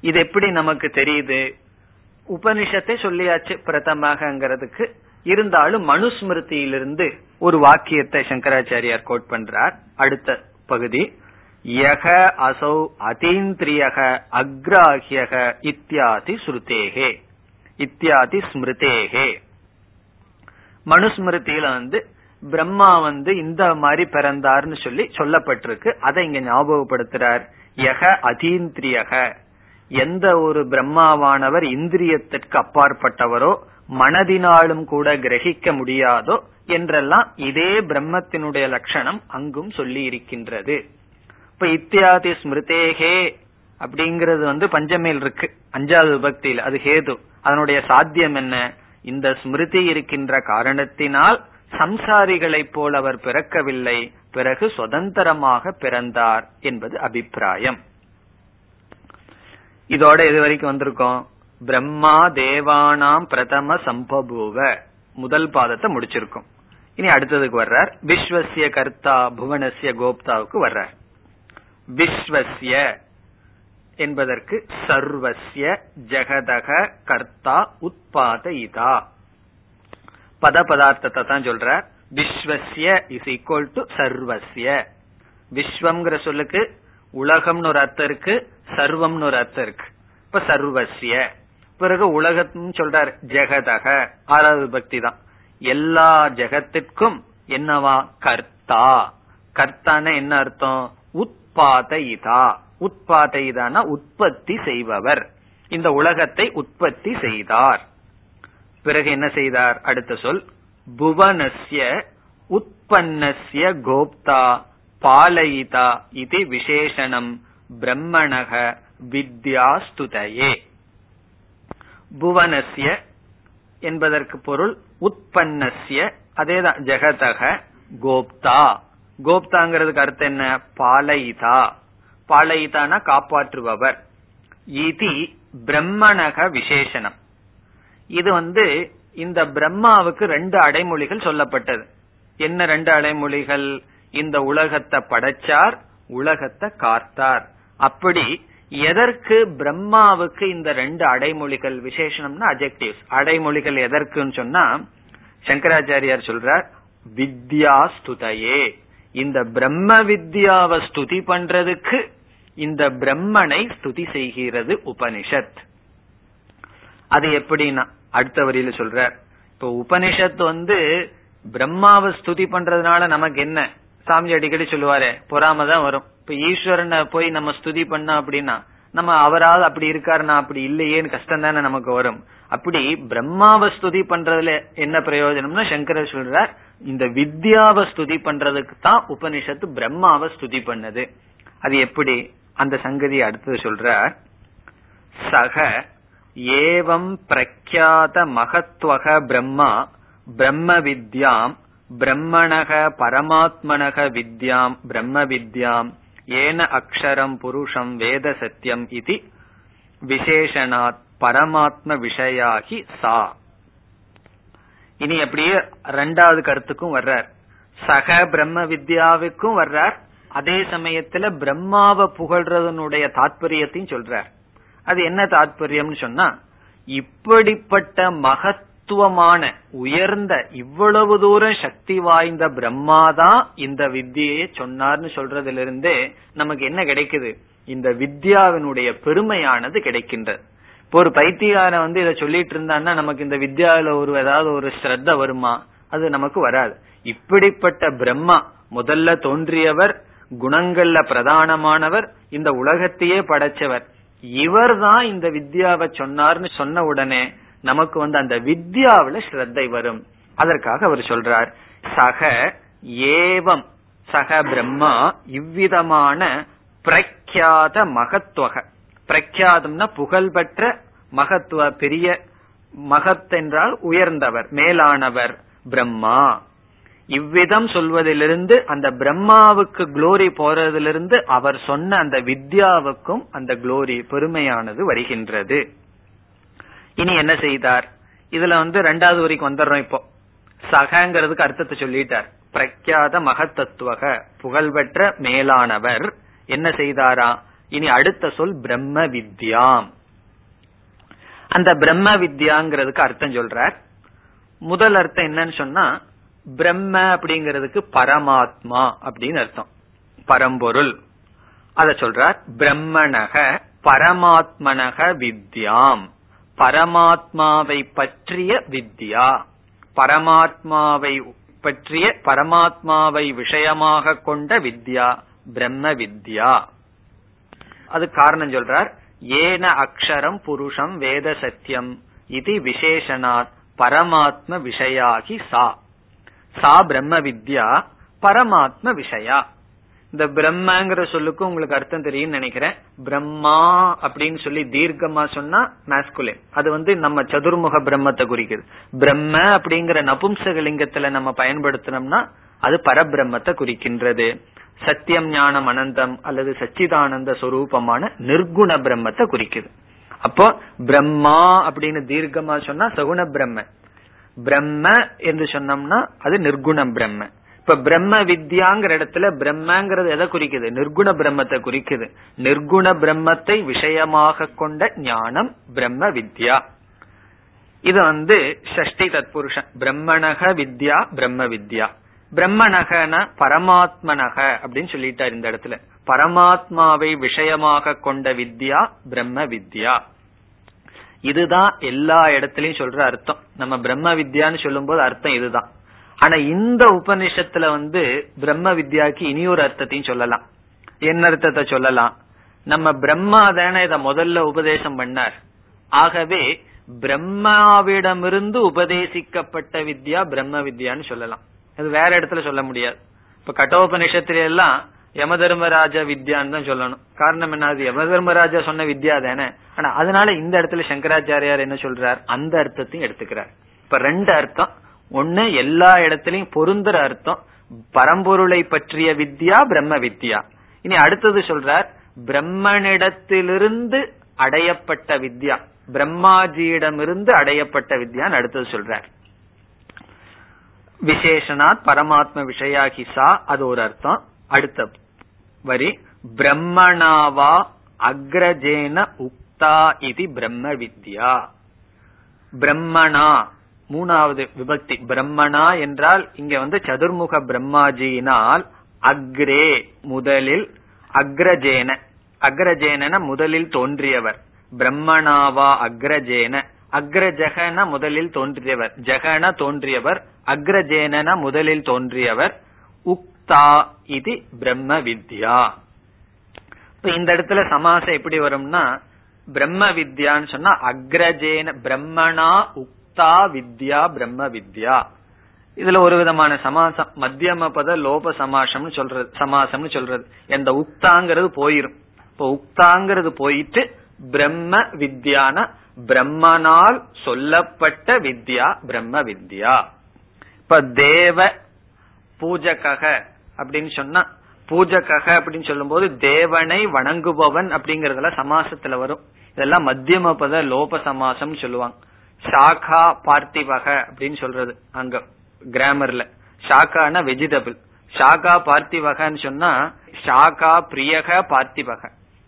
S1: இது எப்படி நமக்கு தெரியுது? உபனிஷத்தை சொல்லியாச்சு பிரதமகங்கிறதுக்கு. இருந்தாலும் மனுஸ்மிருதியிலிருந்து ஒரு வாக்கியத்தை சங்கராச்சாரியார் கோட் பண்றார். அடுத்த பகுதி. யக அசௌ அதீந்திரியக அக்ராஹியக இத்தியாதி ஸ்ருதேகே. இத்தியாதி ஸ்மிருதேகே. மனுஸ்மிருதியில வந்து பிரம்மா வந்து இந்த மாதிரி பிறந்தார்னு சொல்லி சொல்லப்பட்டிருக்கு. அதை இங்க ஞாபகப்படுத்துறார். யக அதீந்திரியக. எந்த ஒரு பிரம்மாவானவர் இந்திரியத்திற்கு அப்பாற்பட்டவரோ மனதினாலும் கூட கிரகிக்க முடியாதோ என்றெல்லாம் இதே பிரம்மத்தினுடைய லட்சணம் அங்கும் சொல்லி இருக்கின்றது இப்ப இத்தியாதி ஸ்மிருதேகே அப்படிங்கிறது வந்து பஞ்சமேல் இருக்கு. அஞ்சாவது விபக்தியில் அது ஹேது. அதனுடைய சாத்தியம் என்ன? இந்த ஸ்மிருதி இருக்கின்ற காரணத்தினால் சம்சாரிகளைப் போல் அவர் பிறக்கவில்லை. பிறகு சுதந்திரமாக பிறந்தார் என்பது அபிப்பிராயம். இதோட இது வரைக்கும் வந்திருக்கோம். பிரம்மா தேவானாம் பிரதம சம்பபூவ. முதல் பாதத்தை முடிச்சிருக்கும். இனி அடுத்ததுக்கு வர்றார். விஸ்வசிய கர்த்தா புவனசிய கோப்தாவுக்கு வர்றார். விஸ்வசிய என்பதற்கு சர்வசிய ஜெகதக கர்த்தா உத்பாதயிதா பத பதார்த்தத்தை தான் சொல்ற. விஸ்வசிய இஸ் ஈக்குவல் டு சர்வசிய விஸ்வம்ங்கிற சொல்லுக்கு உலகம்னு ஒரு அர்த்தம் இருக்கு சர்வம்னு ஒரு அர்த்தம் இருக்கு. இப்ப சர்வசிய பிறகு உலகம் சொல்றார் ஜெகதக. ஆறாவது பக்தி தான். எல்லா ஜெகத்திற்கும் என்னவா? கர்த்தா. கர்த்தான என்ன அர்த்தம்? உத்பாதயிதா இதா உற்பத்தி செய்பவர். இந்த உலகத்தை உற்பத்தி செய்தார். பிறகு என்ன செய்தார்? அடுத்த சொல். புவனஸ்ய உற்பன்னஸ்ய கோப்தா. பாலயிதா இது விசேஷனம். பிரம்மணக வித்யாஸ்துதையே. புவனஸ்ய என்பதற்கு பொருள் உற்பன்னஸ்ய. அதேதான் ஜெகதக கோப்தா. கோப்தாங்கிறதுக்கு அர்த்தம் என்ன? பாலைதா. பாலயிதான காப்பாற்றுபவர். இது பிரம்மணக விசேஷனம். இது வந்து இந்த பிரம்மாவுக்கு ரெண்டு அடைமொழிகள் சொல்லப்பட்டது. என்ன ரெண்டு அடைமொழிகள்? இந்த உலகத்தை படைச்சார் உலகத்தை காத்தார். அப்படி எதற்கு பிரம்மாவுக்கு இந்த ரெண்டு அடைமொழிகள் விசேஷனம்னா அஜெக்டிவ்ஸ் அடைமொழிகள் எதற்குன்னு சொன்னா சங்கராச்சாரியார் சொல்றார் வித்யா ஸ்துதையே இந்த பிரம்ம வித்யாவை ஸ்துதி பண்றதுக்கு இந்த பிரம்மனை ஸ்துதி செய்கிறது உபனிஷத். அது எப்படின்னா அடுத்த வரியில சொல்ற இப்ப உபனிஷத் வந்து பிரம்மாவை ஸ்துதி பண்றதுனால நமக்கு என்ன? சாமி அடிக்கடி சொல்லுவாரு பொறாம தான் வரும். இப்ப ஈஸ்வரனை போய் நம்ம ஸ்துதி பண்ண அப்படின்னா நம்ம அவரால் அப்படி இருக்காரு நான் அப்படி இல்லையேன்னு கஷ்டம் தானே நமக்கு வரும். அப்படி பிரம்மாவை ஸ்துதி பண்றதுல என்ன பிரயோஜனம்னா சங்கரர் சொல்றார் இந்த வித்யாவை ஸ்துதி பண்றதுக்கு தான் உபனிஷத்து பிரம்மாவை ஸ்துதி பண்ணது. அது எப்படி? அந்த சங்கதி அடுத்தது சொல்ற சக ஏவம் பிரக்யாத மகத்வக பிரம்மா பிரம்ம வித்யாம் பிரம்மணக பரமாத்மனக வித்யாம் பிரம்ம வித்யாம். ஏன அக்ஷரம் புருஷம் வேத சத்தியம் இது விசேஷனாத் பரமாத்ம விஷயாகி சா இனி அப்படியே ரெண்டாவது கருத்துக்கும் வர்றார் சக பிரம்ம வித்யாவுக்கும் வர்றார் அதே சமயத்துல பிரம்மாவை புகழ்றதனுடைய தாத்பரியத்தையும் சொல்றார். அது என்ன தாத்பரியம்னு சொன்னா இப்படிப்பட்ட தத்துவமான உயர்ந்த இவ்வளவு தூரம் சக்தி வாய்ந்த பிரம்மாதான் இந்த வித்தியை சொன்னார்னு சொல்றதுல இருந்தே நமக்கு என்ன கிடைக்குது? இந்த வித்யாவினுடைய பெருமையானது கிடைக்கின்றது. இப்போ ஒரு பைத்தியார வந்து இதை சொல்லிட்டு இருந்தான்னா நமக்கு இந்த வித்யாவில ஒரு ஏதாவது ஒரு ஸ்ரத்த வருமா? அது நமக்கு வராது. இப்படிப்பட்ட பிரம்மா முதல்ல தோன்றியவர் குணங்கள்ல பிரதானமானவர் இந்த உலகத்தையே படைச்சவர். இவர் தான் இந்த வித்யாவை சொன்னார்னு சொன்ன உடனே நமக்கு வந்து அந்த வித்யாவில ஸ்ரத்தை வரும். அதற்காக அவர் சொல்றார் சக ஏவம் சக பிரம்மா இவ்விதமான பிரக்யாத மகத்துவக பிரக்யாதம்னா புகழ்பெற்ற மகத்துவ பெரிய மகத் என்றால் உயர்ந்தவர் மேலானவர் பிரம்மா. இவ்விதம் சொல்வதிலிருந்து அந்த பிரம்மாவுக்கு குளோரி போறதிலிருந்து அவர் சொன்ன அந்த வித்யாவுக்கும் அந்த குளோரி பெருமையானது வருகின்றது. இனி என்ன செய்தார்? இதுல வந்து ரெண்டாவது வரைக்கும் வந்துடுறோம் இப்போ. சகங்கிறதுக்கு அர்த்தத்தை சொல்லிட்டார். பிரக்யாத மகத்தத்துவக புகழ்பெற்ற மேலானவர் என்ன செய்தாரா? இனி அடுத்த சொல் பிரம்ம வித்யாம். அந்த பிரம்ம வித்யாங்கிறதுக்கு அர்த்தம் சொல்றார். முதல் அர்த்தம் என்னன்னு சொன்னா பிரம்ம அப்படிங்கிறதுக்கு பரமாத்மா அப்படின்னு அர்த்தம். பரம்பொருள். அத சொல்றார் பிரம்மணக பரமாத்மனக வித்யாம். பரமாத்மாவை பற்றிய வித்யா. பரமாத்மாவை பற்றிய பரமாத்மாவை விஷயமாக கொண்ட வித்யா பிரம்ம வித்யா. அது காரணம் சொல்றார் ஏன அக்ஷரம் புருஷம் வேத சத்தியம். இது விசேஷனாத் பரமாத்ம விஷயாகி சா. சா பிரம்ம வித்யா பரமாத்ம விஷயா. இந்த பிரம்மங்கிற சொல்லுக்கு உங்களுக்கு அர்த்தம் தெரியும் நினைக்கிறேன். பிரம்மா அப்படின்னு சொல்லி தீர்க்கமா சொன்னா மேஸ்குலின் அது வந்து நம்ம சதுர்முக பிரம்மத்தை குறிக்குது. பிரம்ம அப்படிங்கிற நபும்சகலிங்கத்துல நம்ம பயன்படுத்தினோம்னா அது பரபிரம்மத்தை குறிக்கின்றது. சத்தியம் ஞானம் அனந்தம் அல்லது சச்சிதானந்த சொரூபமான நிர்குண பிரம்மத்தை குறிக்குது. அப்போ பிரம்மா அப்படின்னு தீர்க்கமா சொன்னா சகுண பிரம்ம பிரம்ம என்று சொன்னோம்னா அது நிர்குணம் பிரம்ம இப்ப பிரம்ம வித்யாங்கிற இடத்துல பிரம்மங்கிறது எதை குறிக்குது? நிர்குண பிரம்மத்தை குறிக்குது. நிர்குண பிரம்மத்தை விஷயமாக கொண்ட ஞானம் பிரம்ம வித்யா. இது வந்து ஷஷ்டி தத்புருஷன். பிரம்மணக வித்யா பிரம்ம வித்யா. பிரம்மணகன பரமாத்மனக அப்படின்னு சொல்லிட்டார் இந்த இடத்துல. பரமாத்மாவை விஷயமாக கொண்ட வித்யா பிரம்ம வித்யா. இதுதான் எல்லா இடத்துலயும் சொல்ற அர்த்தம். நம்ம பிரம்ம வித்யான்னு சொல்லும் போது அர்த்தம் இதுதான். ஆனா இந்த உபனிஷத்துல வந்து பிரம்ம வித்யாக்கு இனி ஒரு அர்த்தத்தையும் சொல்லலாம். என்ன அர்த்தத்தை சொல்லலாம்? நம்ம பிரம்மா தானே இத முதல்ல உபதேசம் பண்ணார். ஆகவே பிரம்மாவிடமிருந்து உபதேசிக்கப்பட்ட வித்யா பிரம்ம வித்யான்னு சொல்லலாம். அது வேற இடத்துல சொல்ல முடியாது. இப்ப கட்டோபனிஷத்துல எல்லாம் யம தர்மராஜா வித்யான்னு தான் சொல்லணும். காரணம் என்ன? அது யம தர்மராஜா சொன்ன வித்யா தானே. ஆனா அதனால இந்த இடத்துல சங்கராச்சாரியார் என்ன சொல்றார்? அந்த அர்த்தத்தையும் எடுத்துக்கிறார். இப்ப ரெண்டு அர்த்தம். ஒண்ணு எல்லா இடத்திலையும் பொருந்துற அர்த்தம். பரம்பொருளை பற்றிய வித்யா பிரம்ம வித்யா. இனி அடுத்தது சொல்றார் பிரம்மனிடத்திலிருந்து அடையப்பட்ட வித்யா. பிரம்மாஜியிடமிருந்து அடையப்பட்ட வித்யான்னு அடுத்தது சொல்றார். விசேஷனாத் பரமாத்ம விஷயாகி சா அது ஒரு அர்த்தம். அடுத்த வரி பிரம்மணாவா அக்ரஜேன உக்தா இது பிரம்ம வித்யா. பிரம்மணா மூணாவது விபக்தி பிரம்மணா என்றால் இங்க வந்து சதுர்முக பிரம்மாஜியினால் அக்ரே முதலில் அக்ரஜேன. அக்ரஜேன முதலில் தோன்றியவர். பிரம்மணாவா அக்ரஜேன. அக்ரஜகன முதலில் தோன்றியவர். ஜெகன தோன்றியவர். அக்ரஜேன முதலில் தோன்றியவர். உக்தா இது பிரம்ம வித்யா. இப்ப இந்த இடத்துல சமாசம் எப்படி வரும்னா பிரம்ம வித்யான்னு சொன்னா அக்ரஜேன பிரம்மணா உக்தா வித்யா பிரம்ம வித்யா. இதுல ஒரு விதமான சமாசம் மத்தியம பத லோப சமாசம்னு சொல்றது சமாசம்னு சொல்றது. எந்த உக்தாங்கிறது போயிரும். இப்போ உக்தாங்கிறது போயிட்டு பிரம்ம வித்யான பிரம்மனால் சொல்லப்பட்ட வித்யா பிரம்ம வித்யா. இப்ப தேவ பூஜகக அப்படின்னு சொன்னா பூஜகக அப்படின்னு சொல்லும் போது தேவனை வணங்குபவன் அப்படிங்கறதுல சமாசத்துல வரும். இதெல்லாம் மத்தியம பத லோப சமாசம் சொல்லுவாங்க. சாகா பார்த்திவக அப்படின்னு சொல்றது அங்க கிராமர்ல ஷாக்கான வெஜிடபிள் ஷாகா பார்த்திவகன்னு சொன்னா ஷாகா பிரியக பார்த்திவக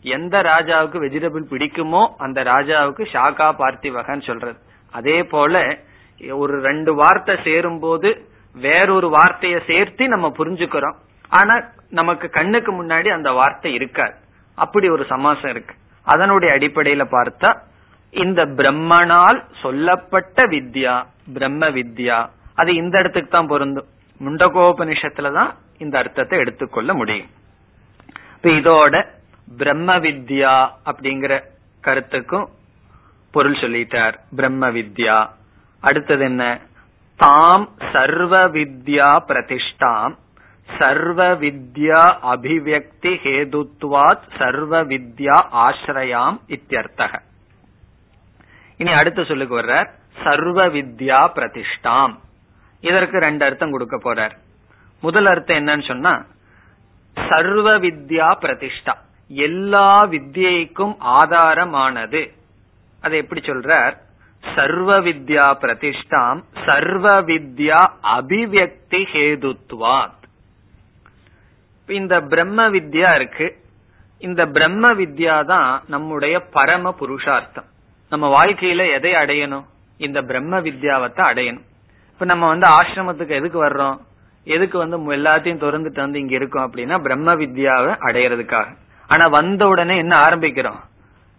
S1: எந்த ராஜாவுக்கு வெஜிடபிள் பிடிக்குமோ அந்த ராஜாவுக்கு ஷாகா பார்த்திவகன்னு சொல்றது. அதே போல ஒரு ரெண்டு வார்த்தை சேரும் போது வேறொரு வார்த்தையை சேர்த்து நம்ம புரிஞ்சுக்கிறோம். ஆனா நமக்கு கண்ணுக்கு முன்னாடி அந்த வார்த்தை இருக்காது. அப்படி ஒரு சமாசம் இருக்கு. அதனுடைய அடிப்படையில பார்த்தா இந்த பிரம்மனால் சொல்லப்பட்ட வித்யா பிரம்ம வித்யா அது இந்த இடத்துக்கு தான் பொருந்தும். முண்டகோபனிஷத்துலதான் இந்த அர்த்தத்தை எடுத்துக்கொள்ள முடியும். இப்ப இதோட பிரம்ம வித்யா அப்படிங்கிற கருத்துக்கும் பொருள் சொல்லிட்டார். பிரம்ம வித்யா. அடுத்தது என்ன? தாம் சர்வ வித்யா பிரதிஷ்டாம். சர்வ வித்யா அபிவியக்தி ஹேதுத்வாத் சர்வ வித்யா ஆசிரயாம் இத்தியர்த்தக. இனி அடுத்த சொல்லுக்கு வர்றார். சர்வ வித்யா பிரதிஷ்டாம். இதற்கு ரெண்டு அர்த்தம் கொடுக்க போறார். முதல் அர்த்தம் என்னன்னு சொன்னா சர்வ வித்யா பிரதிஷ்டா. எல்லா வித்யைக்கும் ஆதாரமானது. அதை எப்படி சொல்றார்? சர்வ வித்யா பிரதிஷ்டாம் சர்வ வித்யா அபிவியக்தி ஹேதுத்வாத். இந்த பிரம்ம வித்யா இருக்கு. இந்த பிரம்ம வித்யா தான் நம்முடைய பரம புருஷார்த்தம். நம்ம வாழ்க்கையில எதை அடையணும்? இந்த பிரம்ம வித்யாவத்தை அடையணும். இப்ப நம்ம வந்து ஆசிரமத்துக்கு எதுக்கு வர்றோம்? எதுக்கு வந்து எல்லாத்தையும் திறந்துட்டு வந்து இங்க இருக்கோம் அப்படின்னா பிரம்ம வித்யாவை அடையறதுக்காக. ஆனா வந்த உடனே என்ன ஆரம்பிக்கிறோம்?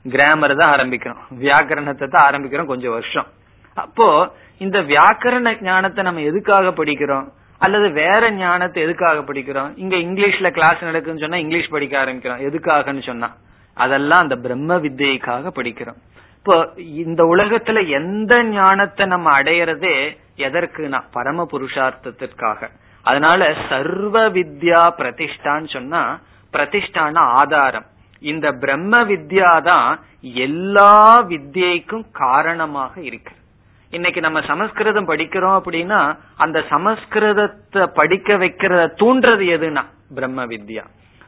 S1: கிராமர் தான் ஆரம்பிக்கிறோம். வியாக்கரணத்தை தான் ஆரம்பிக்கிறோம் கொஞ்சம் வருஷம். அப்போ இந்த வியாக்கரண ஞானத்தை நம்ம எதுக்காக படிக்கிறோம்? அல்லது வேற ஞானத்தை எதுக்காக படிக்கிறோம்? இங்க இங்கிலீஷ்ல கிளாஸ் நடக்குன்னு சொன்னா இங்கிலீஷ் படிக்க ஆரம்பிக்கிறோம். எதுக்காகன்னு சொன்னா. அதெல்லாம் அந்த பிரம்ம வித்தியைக்காக படிக்கிறோம். இப்போ இந்த உலகத்துல எந்த ஞானத்தை நம்ம அடையறதே எதற்குனா பரம புருஷார்த்தத்திற்காக. அதனால சர்வ வித்யா பிரதிஷ்டான்னு சொன்னா பிரதிஷ்டான ஆதாரம். இந்த பிரம்ம வித்யா தான் எல்லா வித்யைக்கும் காரணமாக இருக்கு. இன்னைக்கு நம்ம சமஸ்கிருதம் படிக்கிறோம் அப்படின்னா அந்த சமஸ்கிருதத்தை படிக்க வைக்கிறத தூண்டுறது எதுனா பிரம்ம வித்யா.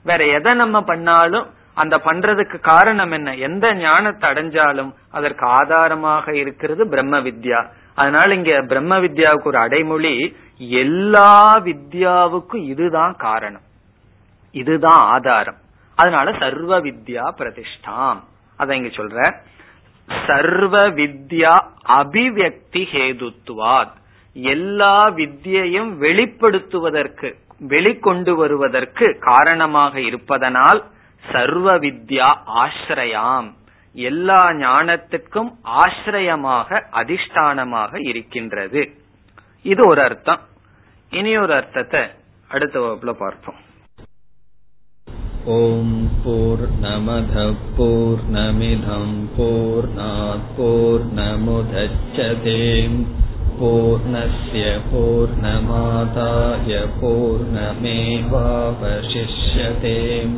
S1: வேற எதை நம்ம பண்ணாலும் அந்த பண்றதுக்கு காரணம் என்ன? எந்த ஞானத்தை அடைஞ்சாலும் அதற்கு ஆதாரமாக இருக்கிறது பிரம்ம வித்யா. அதனால இங்க பிரம்ம வித்யாவுக்கு ஒரு அடைமொழி எல்லா வித்யாவுக்கும் இதுதான் காரணம். இதுதான் ஆதாரம். அதனால சர்வ வித்யா பிரதிஷ்டாம். அத இங்க சொல்ற. சர்வ வித்யா அபிவியக்தி ஹேதுத்துவாத் எல்லா வித்தியையும் வெளிப்படுத்துவதற்கு வெளிக்கொண்டு வருவதற்கு காரணமாக இருப்பதனால் சர்வ வித்யா ஆசிரயாம். எல்லா ஞானத்துக்கும் ஆசிரயமாக அதிஷ்டானமாக இருக்கின்றது. இது ஒரு அர்த்தம். இனி ஒரு அர்த்தத்தை அடுத்த வகுப்புல பார்ப்போம்.
S2: ஓம் போர் நமத போர் நமிதம் போர் போர் நமுதச்சதேம் பூர்ணய பூர்ணமாதாய பூர்ணமேவாவசிஷ்யதேம்.